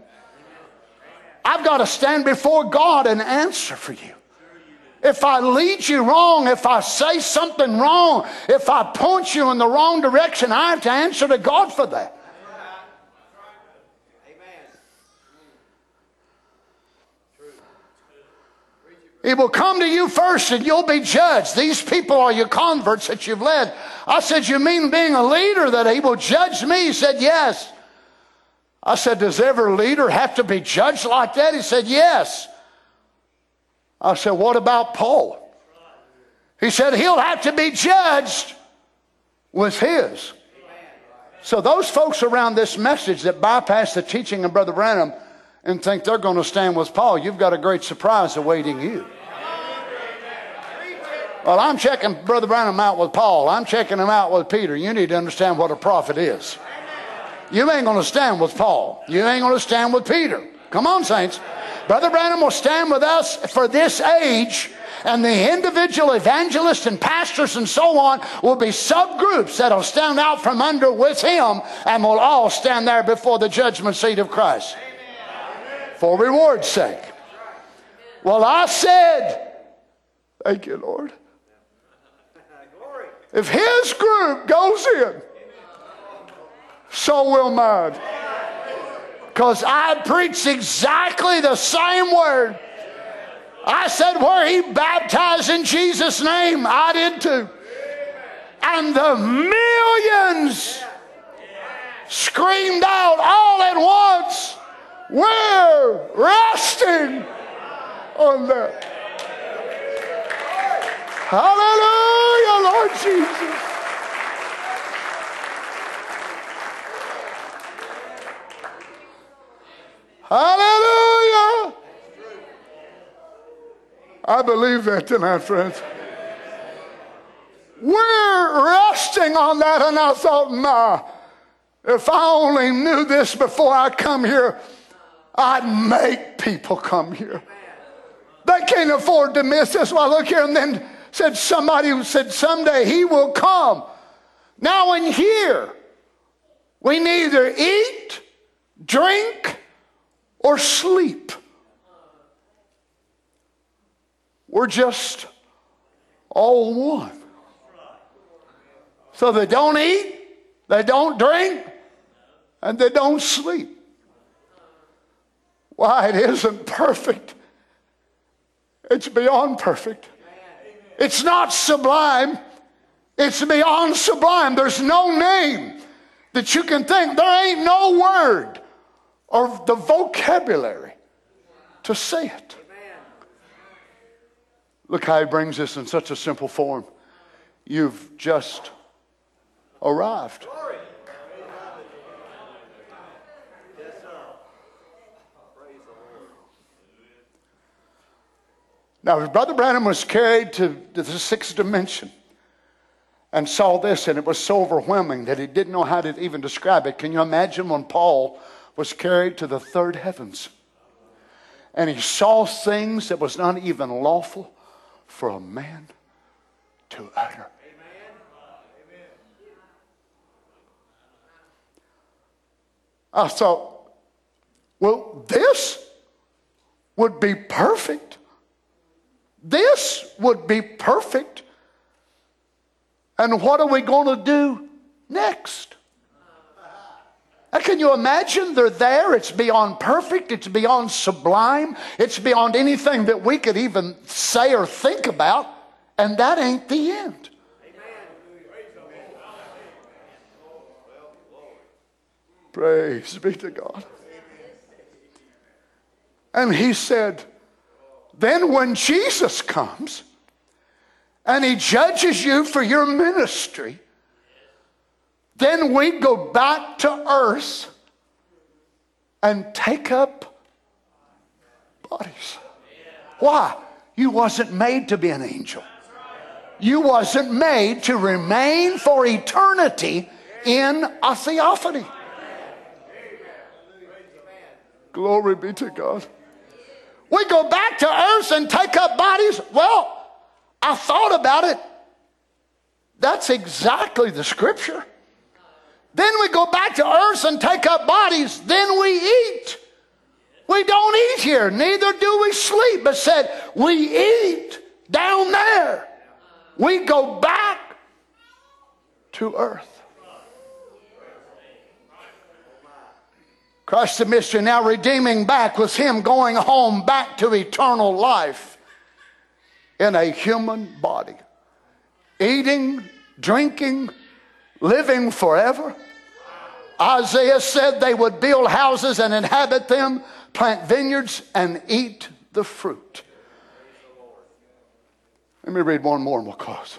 I've got to stand before God and answer for you. If I lead you wrong, if I say something wrong, if I point you in the wrong direction, I have to answer to God for that. He will come to you first and you'll be judged. These people are your converts that you've led. I said, You mean being a leader that he will judge me? He said, Yes. I said, Does every leader have to be judged like that? He said, Yes. I said, What about Paul? He said, He'll have to be judged with his. So, those folks around this message that bypass the teaching of Brother Branham and think they're going to stand with Paul, you've got a great surprise awaiting you. Well, I'm checking Brother Branham out with Paul. I'm checking him out with Peter. You need to understand what a prophet is. You ain't going to stand with Paul. You ain't going to stand with Peter. Come on, saints. Brother Branham will stand with us for this age, and the individual evangelists and pastors and so on will be subgroups that'll stand out from under with him, and will all stand there before the judgment seat of Christ for reward's sake. Well, I said, Thank you, Lord. If his group goes in, so will mine. Because I preached exactly the same word. I said, where he baptized in Jesus' name, I did too. And the millions screamed out all at once. We're resting on that. Hallelujah, Lord Jesus. Hallelujah. I believe that tonight, friends. We're resting on that, and I thought, nah, if I only knew this before I come here, I'd make people come here. They can't afford to miss this. Well, look here, and then said somebody who said someday he will come. Now in here, we neither eat, drink, or sleep. We're just all one. So they don't eat, they don't drink, and they don't sleep. Why, it isn't perfect. It's beyond perfect. It's not sublime. It's beyond sublime. There's no name that you can think. There ain't no word or the vocabulary to say it. Look how he brings this in such a simple form. You've just arrived. Now, Brother Branham was carried to, to the sixth dimension and saw this, and it was so overwhelming that he didn't know how to even describe it. Can you imagine when Paul was carried to the third heavens and he saw things that was not even lawful for a man to utter? I thought, well, this would be perfect. This would be perfect. And what are we going to do next? Can you imagine? They're there. It's beyond perfect. It's beyond sublime. It's beyond anything that we could even say or think about. And that ain't the end. Praise be to God. And he said, then when Jesus comes and he judges you for your ministry, then we go back to earth and take up bodies. Why? You wasn't made to be an angel. You wasn't made to remain for eternity in a theophany. Glory be to God. We go back to earth and take up bodies. Well, I thought about it. That's exactly the scripture. Then we go back to earth and take up bodies. Then we eat. We don't eat here, neither do we sleep, but said we eat down there. We go back to earth. Christ the mystery now redeeming back was him going home back to eternal life in a human body. Eating, drinking, living forever. Isaiah said they would build houses and inhabit them, plant vineyards and eat the fruit. Let me read one more and we'll close.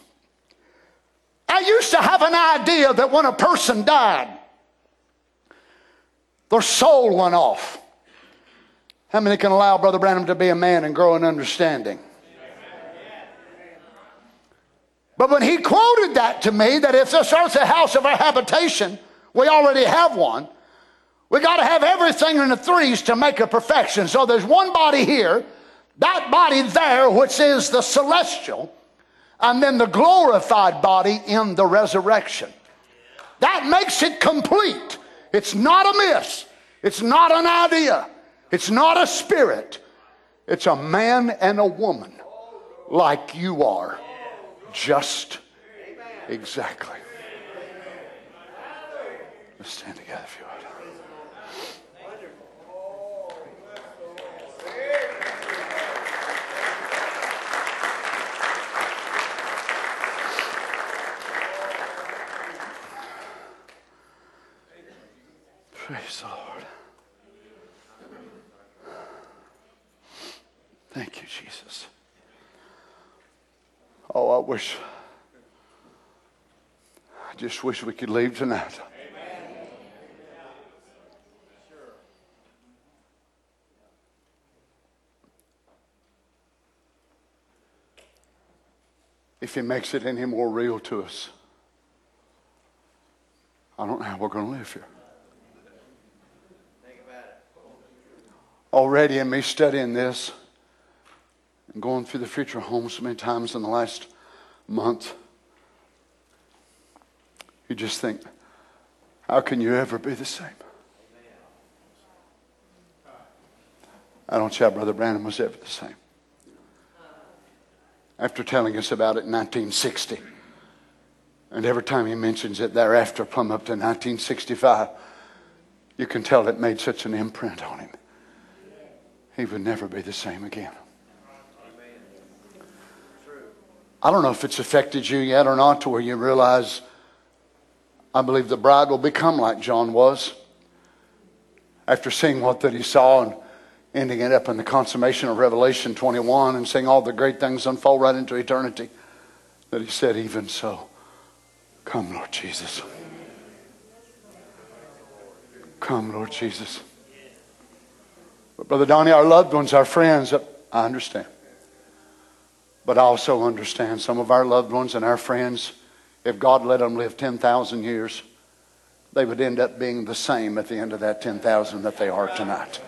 I used to have an idea that when a person died, their soul went off. How many can allow Brother Branham to be a man and grow in understanding? But when he quoted that to me, that if this earth's a house of our habitation, we already have one. We got to have everything in the threes to make a perfection. So there's one body here, that body there, which is the celestial, and then the glorified body in the resurrection. That makes it complete. It's not a myth. It's not an idea. It's not a spirit. It's a man and a woman like you are. Just exactly. Let's stand together if you would. Praise the Lord. Thank you, Jesus. Oh, I wish, I just wish we could leave tonight. If he makes it any more real to us, I don't know how we're going to live here. Already in me studying this and going through the future home so many times in the last month, you just think, how can you ever be the same? I don't how Brother Branham was ever the same. After telling us about it in 1960, and every time he mentions it thereafter, plumb up to 1965, you can tell it made such an imprint on him he would never be the same again. I don't know if it's affected you yet or not to where you realize I believe the bride will become like John was after seeing what that he saw and ending it up in the consummation of Revelation 21 and seeing all the great things unfold right into eternity that he said, even so, come Lord Jesus. Come Lord Jesus. But Brother Donnie, our loved ones, our friends, uh, I understand. But I also understand some of our loved ones and our friends, if God let them live 10,000 years, they would end up being the same at the end of that 10,000 that they are tonight.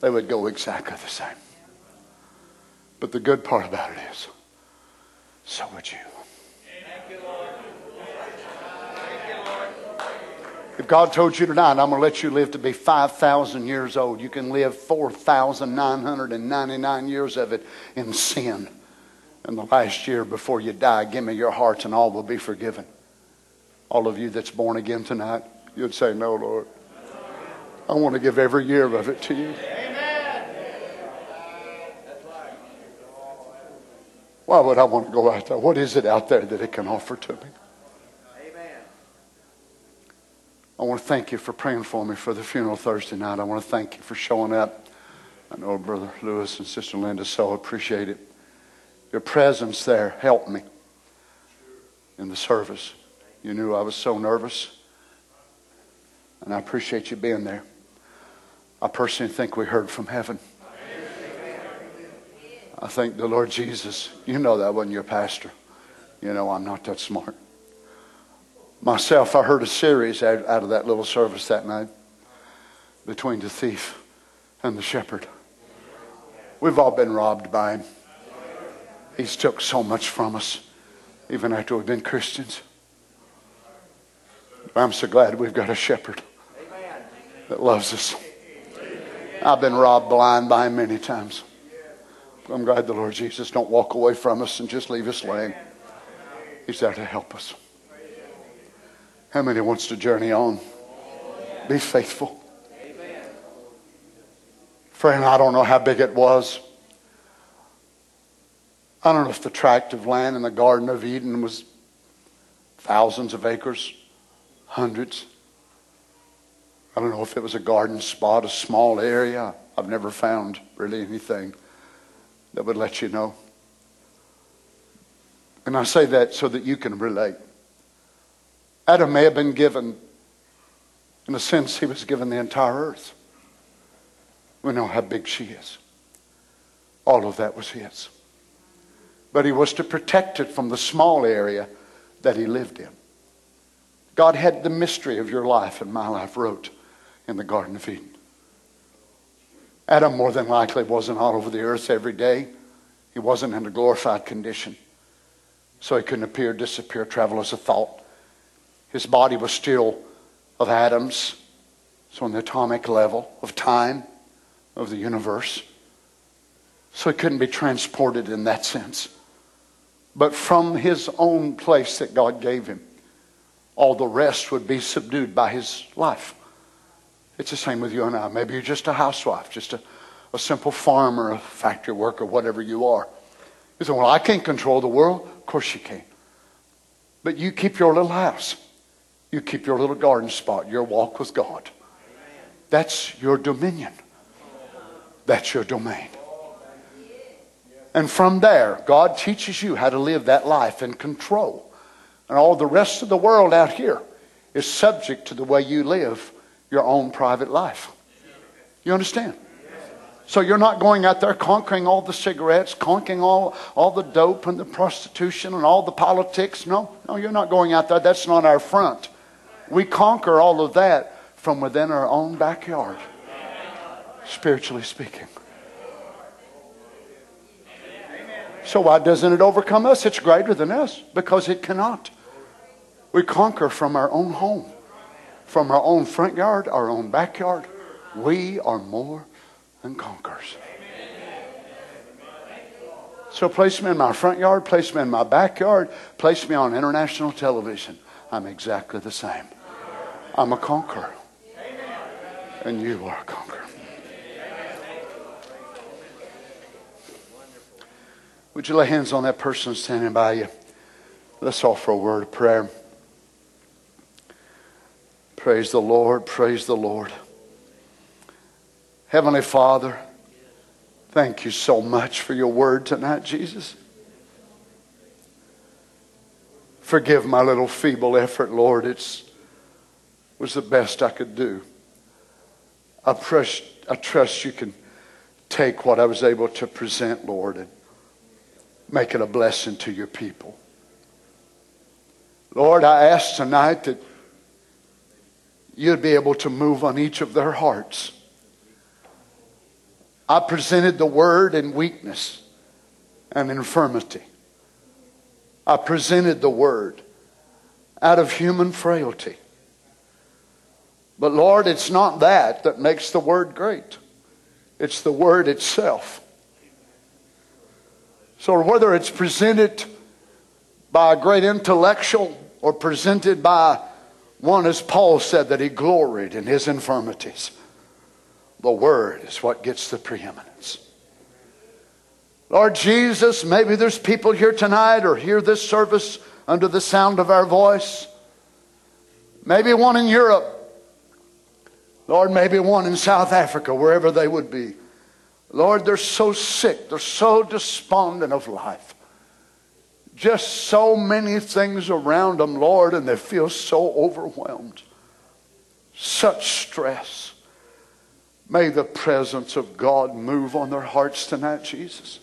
They would go exactly the same. But the good part about it is, so would you. If God told you tonight, I'm going to let you live to be 5,000 years old, you can live 4,999 years of it in sin. And the last year before you die, give me your hearts and all will be forgiven. All of you that's born again tonight, you'd say, No, Lord. I want to give every year of it to you. Why would I want to go out there? What is it out there that it can offer to me? I want to thank you for praying for me for the funeral Thursday night. I want to thank you for showing up. I know Brother Lewis and Sister Linda so appreciate it. Your presence there helped me in the service. You knew I was so nervous, and I appreciate you being there. I personally think we heard from heaven. I thank the Lord Jesus. You know that wasn't your pastor. You know I'm not that smart myself, I heard a series out, out of that little service that night between the thief and the shepherd. We've all been robbed by him. He's took so much from us, even after we've been Christians. I'm so glad we've got a shepherd that loves us. I've been robbed blind by him many times. I'm glad the Lord Jesus don't walk away from us and just leave us laying. He's there to help us. How many wants to journey on? Be faithful. Friend, I don't know how big it was. I don't know if the tract of land in the Garden of Eden was thousands of acres, hundreds. I don't know if it was a garden spot, a small area. I've never found really anything that would let you know. And I say that so that you can relate. Adam may have been given, in a sense, he was given the entire earth. We know how big she is. All of that was his. But he was to protect it from the small area that he lived in. God had the mystery of your life and my life wrote in the Garden of Eden. Adam more than likely wasn't all over the earth every day. He wasn't in a glorified condition. So he couldn't appear, disappear, travel as a thought. His body was still of atoms, so on the atomic level of time of the universe. So he couldn't be transported in that sense. But from his own place that God gave him, all the rest would be subdued by his life. It's the same with you and I. Maybe you're just a housewife, just a, a simple farmer, a factory worker, whatever you are. You say, Well, I can't control the world. Of course you can. But you keep your little house. You keep your little garden spot, your walk with God. That's your dominion. That's your domain. And from there, God teaches you how to live that life in control. And all the rest of the world out here is subject to the way you live your own private life. You understand? So you're not going out there conquering all the cigarettes, conquering all, all the dope and the prostitution and all the politics. No, no, you're not going out there. That's not our front. We conquer all of that from within our own backyard, spiritually speaking. So, why doesn't it overcome us? It's greater than us because it cannot. We conquer from our own home, from our own front yard, our own backyard. We are more than conquerors. So, place me in my front yard, place me in my backyard, place me on international television. I'm exactly the same. I'm a conqueror. And you are a conqueror. Would you lay hands on that person standing by you? Let's offer a word of prayer. Praise the Lord. Praise the Lord. Heavenly Father, thank you so much for your word tonight, Jesus. Forgive my little feeble effort, Lord. It's was the best I could do. I trust, I trust you can take what I was able to present, Lord, and make it a blessing to your people. Lord, I ask tonight that you'd be able to move on each of their hearts. I presented the word in weakness and infirmity. I presented the word out of human frailty. But Lord, it's not that that makes the word great. It's the word itself. So whether it's presented by a great intellectual or presented by one, as Paul said, that he gloried in his infirmities, the word is what gets the preeminence. Lord Jesus, maybe there's people here tonight or hear this service under the sound of our voice. Maybe one in Europe. Lord, maybe one in South Africa, wherever they would be. Lord, they're so sick. They're so despondent of life. Just so many things around them, Lord, and they feel so overwhelmed. Such stress. May the presence of God move on their hearts tonight, Jesus.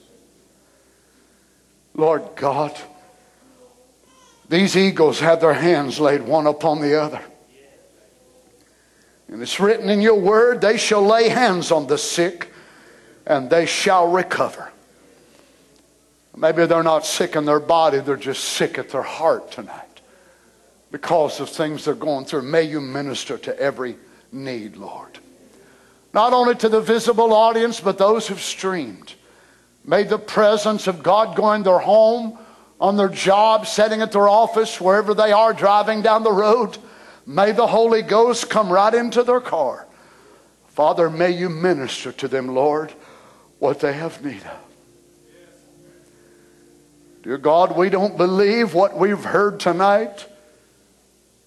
Lord God, these eagles had their hands laid one upon the other. And it's written in your word, they shall lay hands on the sick and they shall recover. Maybe they're not sick in their body, they're just sick at their heart tonight because of things they're going through. May you minister to every need, Lord. Not only to the visible audience, but those who've streamed. May the presence of God go in their home, on their job, sitting at their office, wherever they are, driving down the road. May the Holy Ghost come right into their car. Father, may you minister to them, Lord what they have need of. Dear God, we don't believe what we've heard tonight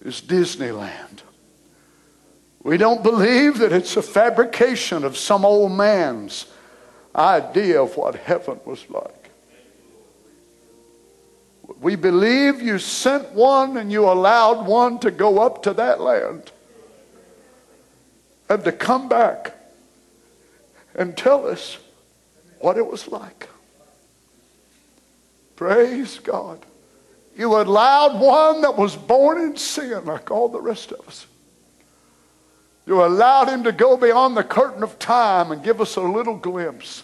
is Disneyland. We don't believe that it's a fabrication of some old man's idea of what heaven was like. We believe you sent one and you allowed one to go up to that land and to come back and tell us what it was like. Praise God. You allowed one that was born in sin like all the rest of us. You allowed him to go beyond the curtain of time and give us a little glimpse.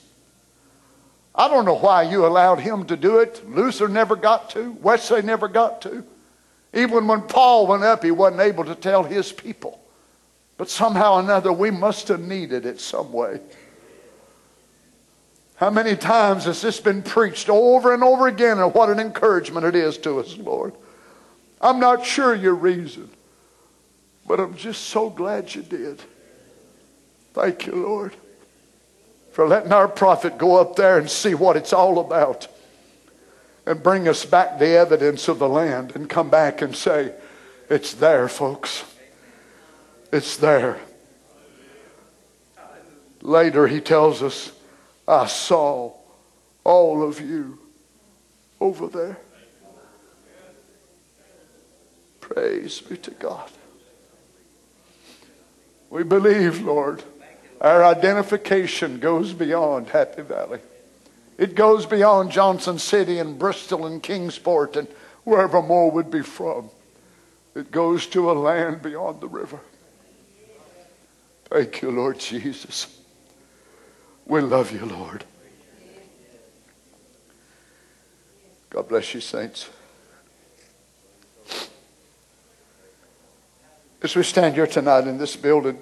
I don't know why you allowed him to do it. Luther never got to. Wesley never got to. Even when Paul went up, he wasn't able to tell his people. But somehow or another, we must have needed it some way. How many times has this been preached over and over again, and what an encouragement it is to us, Lord? I'm not sure your reason, but I'm just so glad you did. Thank you, Lord, for letting our prophet go up there and see what it's all about and bring us back the evidence of the land and come back and say, It's there, folks. It's there. Later, he tells us I saw all of you over there. Praise be to God. We believe, Lord, our identification goes beyond Happy Valley. It goes beyond Johnson City and Bristol and Kingsport and wherever more would be from. It goes to a land beyond the river. Thank you, Lord Jesus. We love you, Lord. God bless you, saints. As we stand here tonight in this building,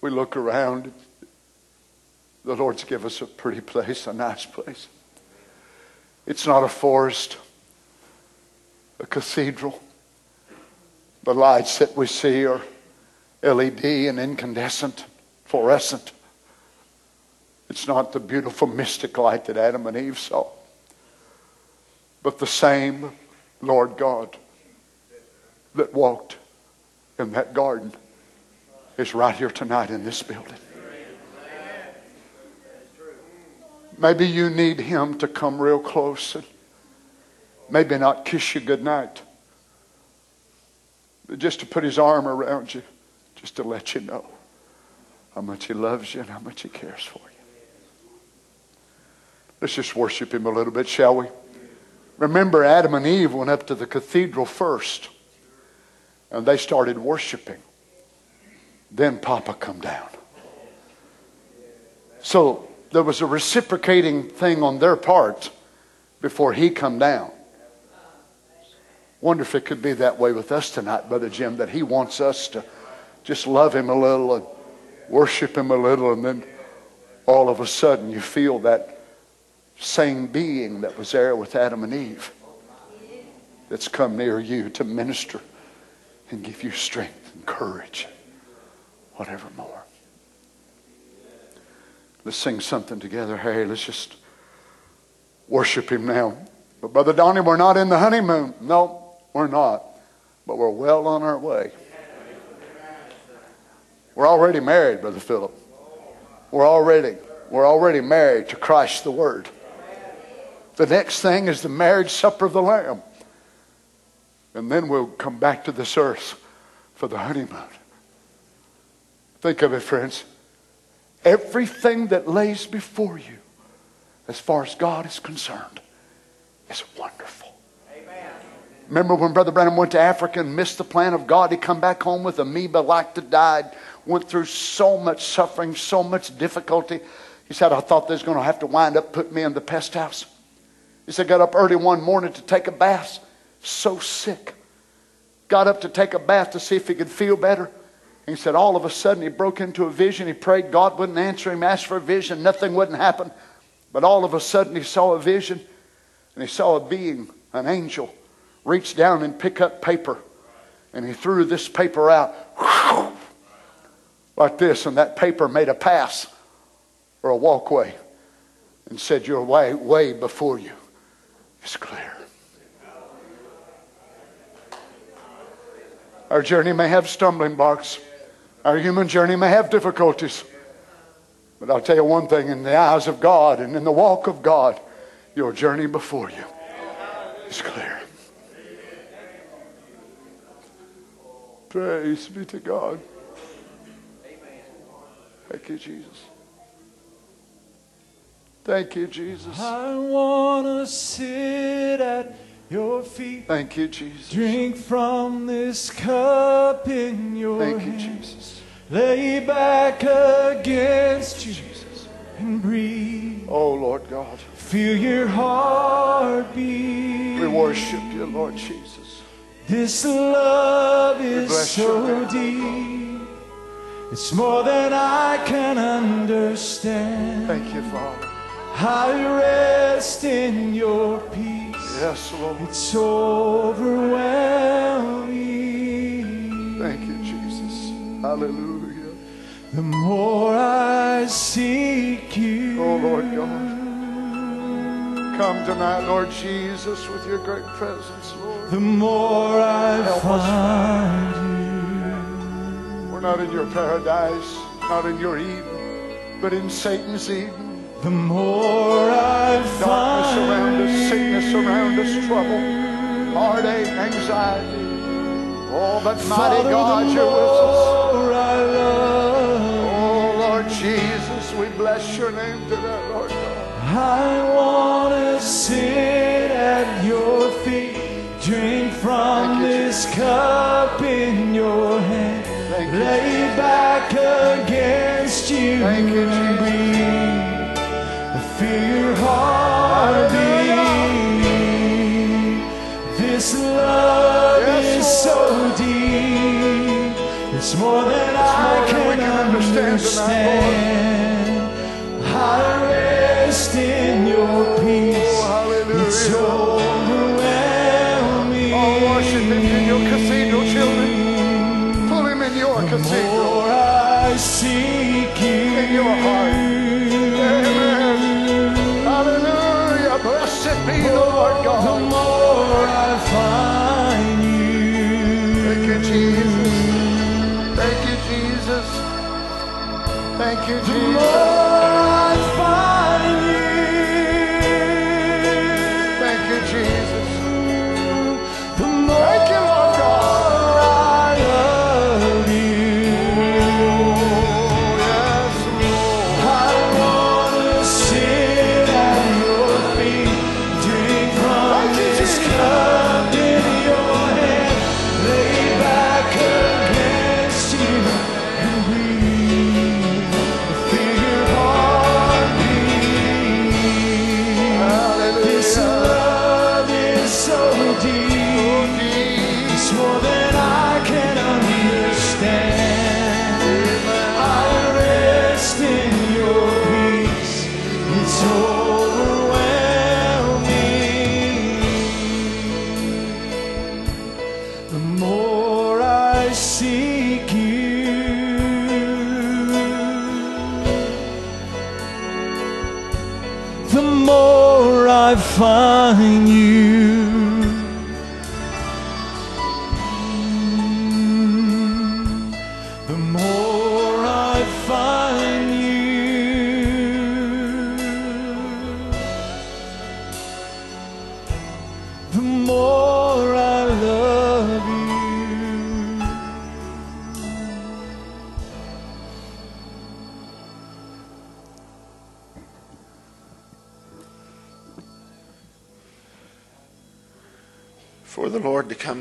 we look around. The Lord's given us a pretty place, a nice place. It's not a forest, a cathedral. The lights that we see are LED and incandescent, fluorescent. It's not the beautiful mystic light that Adam and Eve saw, but the same Lord God that walked in that garden is right here tonight in this building. Maybe you need him to come real close and maybe not kiss you goodnight, but just to put his arm around you, just to let you know how much he loves you and how much he cares for you. Let's just worship him a little bit, shall we? Remember, Adam and Eve went up to the cathedral first, and they started worshiping. Then Papa come down. So there was a reciprocating thing on their part before he come down. Wonder if it could be that way with us tonight, Brother Jim, that he wants us to just love him a little and worship him a little, and then all of a sudden you feel that same being that was there with Adam and Eve that's come near you to minister and give you strength and courage, whatever more. Let's sing something together. Hey, let's just worship him now. But Brother Donnie, we're not in the honeymoon. No, we're not. But we're well on our way. We're already married, Brother Philip. We're already, we're already married to Christ the Word. The next thing is the marriage supper of the Lamb. And then we'll come back to this earth for the honeymoon. Think of it, friends. Everything that lays before you, as far as God is concerned, is wonderful. Amen. Remember when Brother Branham went to Africa and missed the plan of God? He come back home with amoeba like to died, went through so much suffering, so much difficulty. He said, I thought they was going to have to wind up putting me in the pest house. He said, got up early one morning to take a bath, so sick. Got up to take a bath to see if he could feel better. And he said, all of a sudden, he broke into a vision. He prayed, God wouldn't answer him, asked for a vision, nothing wouldn't happen. But all of a sudden, he saw a vision, and he saw a being, an angel, reach down and pick up paper. And he threw this paper out like this, and that paper made a pass or a walkway and said, You're way, way before you is clear. Our journey may have stumbling blocks. Our human journey may have difficulties. But I'll tell you one thing in the eyes of God and in the walk of God, your journey before you is clear. Praise be to God. Thank you, Jesus. Thank you, Jesus. I want to sit at your feet. Thank you, Jesus. Drink from this cup in your Thank you, hand. Jesus. Lay back against you and breathe. Oh, Lord God. Feel your heart beat. We worship you, Lord Jesus. This love is so deep. It's more than I can understand. Thank you, Father. I rest in your peace. Yes, Lord. It's overwhelming. Thank you, Jesus. Hallelujah. The more I seek you, Oh, Lord God. Come tonight, Lord Jesus, with your great presence, Lord. the more I Help us, find you. We're not in your paradise, not in your Eden, but in Satan's Eden. You, the more I Darkness find around us, sickness around us, trouble, heartache, anxiety. Oh, but mighty God, the you're with us. more I love, Oh, Lord Jesus, we bless your name today, Lord God. I want to sit at your feet, drink from you, this Jesus. cup in your hand, Thank lay Jesus. back against you, Thank you, and Jesus. Your heart. This love is so deep. It's more than I can, understand. I rest in your oh, peace. Oh, hallelujah. It's overwhelming. Oh, worship him in your cathedral, children. Pull him in your cathedral. More I seek you. In your heart. Thank you,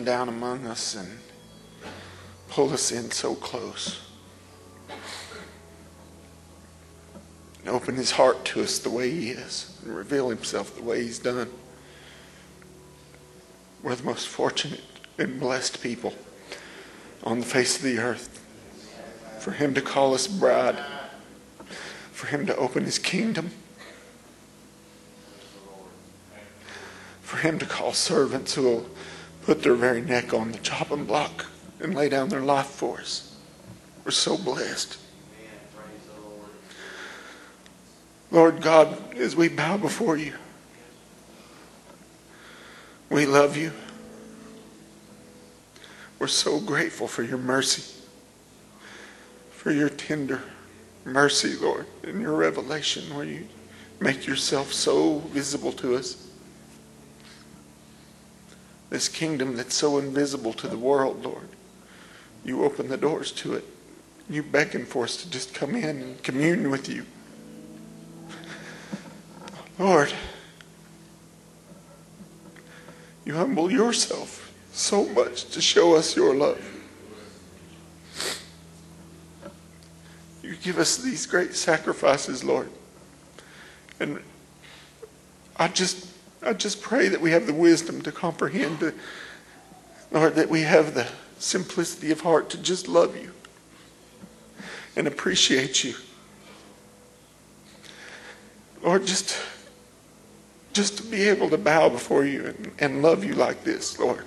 down among us and pull us in so close. And open his heart to us the way he is and reveal himself the way he's done. We're the most fortunate and blessed people on the face of the earth. For him to call us bride, for him to open his kingdom. for him to call servants who will put their very neck on the chopping block and lay down their life for us. We're so blessed. Lord God, as we bow before you, we love you. We're so grateful for your mercy, for your tender mercy, Lord, in your revelation where you make yourself so visible to us this kingdom that's so invisible to the world, Lord. You open the doors to it. You beckon for us to just come in and commune with you. Lord, you humble yourself so much to show us your love. You give us these great sacrifices, Lord. And I just I just pray that we have the wisdom to comprehend, the, Lord, that we have the simplicity of heart to just love you and appreciate you. Lord, just, just to be able to bow before you and, and love you like this, Lord,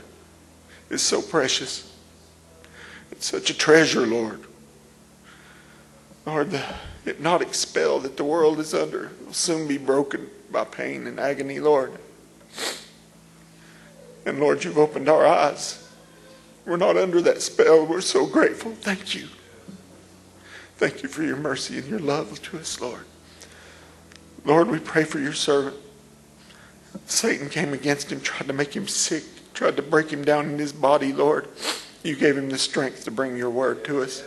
is so precious. It's such a treasure, Lord. Lord, the hypnotic spell that the world is under will soon be broken by pain and agony, Lord. And Lord, you've opened our eyes. We're not under that spell. We're so grateful. Thank you. Thank you for your mercy and your love to us, Lord. Lord, we pray for your servant. Satan came against him, tried to make him sick, tried to break him down in his body, Lord. You gave him the strength to bring your word to us.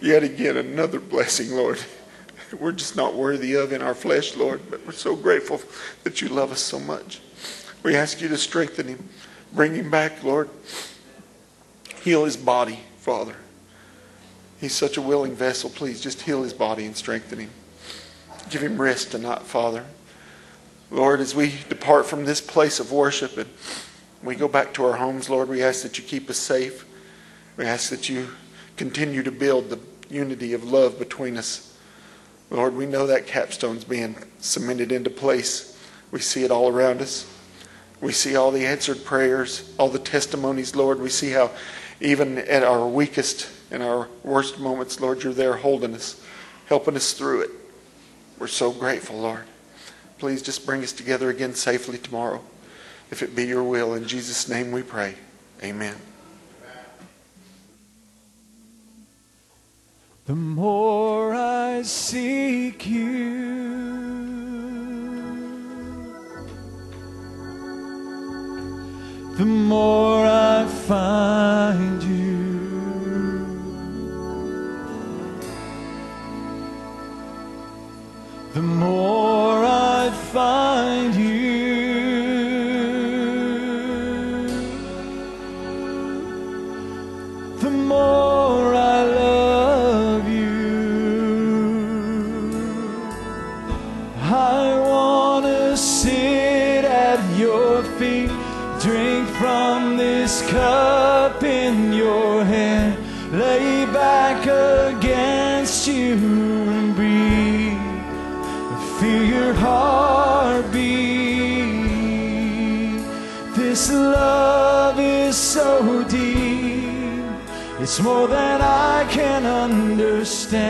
Yet again, another blessing, Lord. We're just not worthy of in our flesh, Lord, but we're so grateful that you love us so much. We ask you to strengthen him, bring him back, Lord. Heal his body, Father. He's such a willing vessel. Please just heal his body and strengthen him. Give him rest tonight, Father. Lord, as we depart from this place of worship and we go back to our homes, Lord, we ask that you keep us safe. We ask that you continue to build the unity of love between us. Lord, we know that capstone's being cemented into place. We see it all around us. We see all the answered prayers, all the testimonies, Lord. We see how even at our weakest and our worst moments, Lord, you're there holding us, helping us through it. We're so grateful, Lord. Please just bring us together again safely tomorrow. If it be your will, in Jesus' name we pray. Amen. The more I seek you, the more I find you. The more I find you, This love is so deep, it's more than I can understand.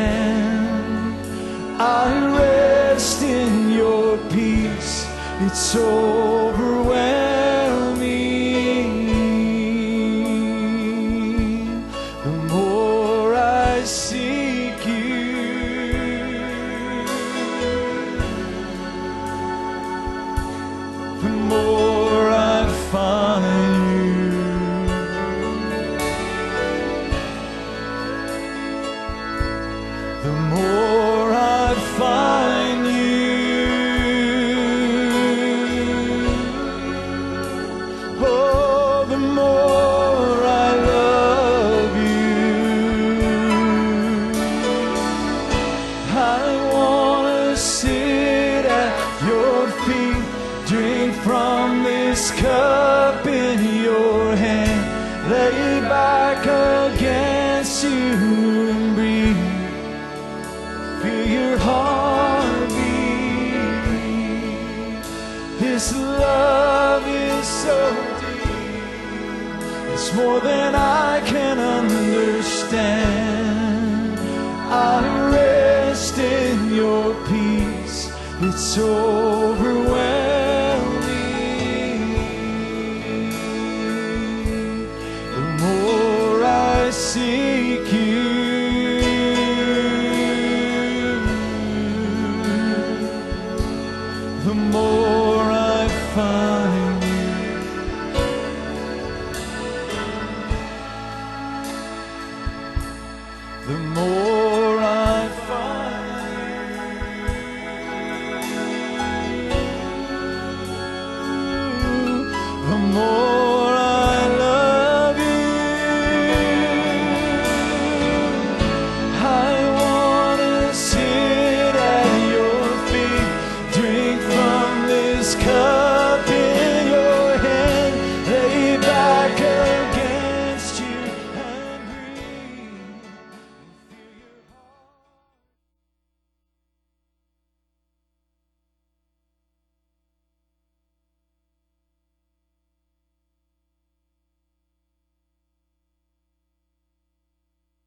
I rest in your peace, it's overwhelming.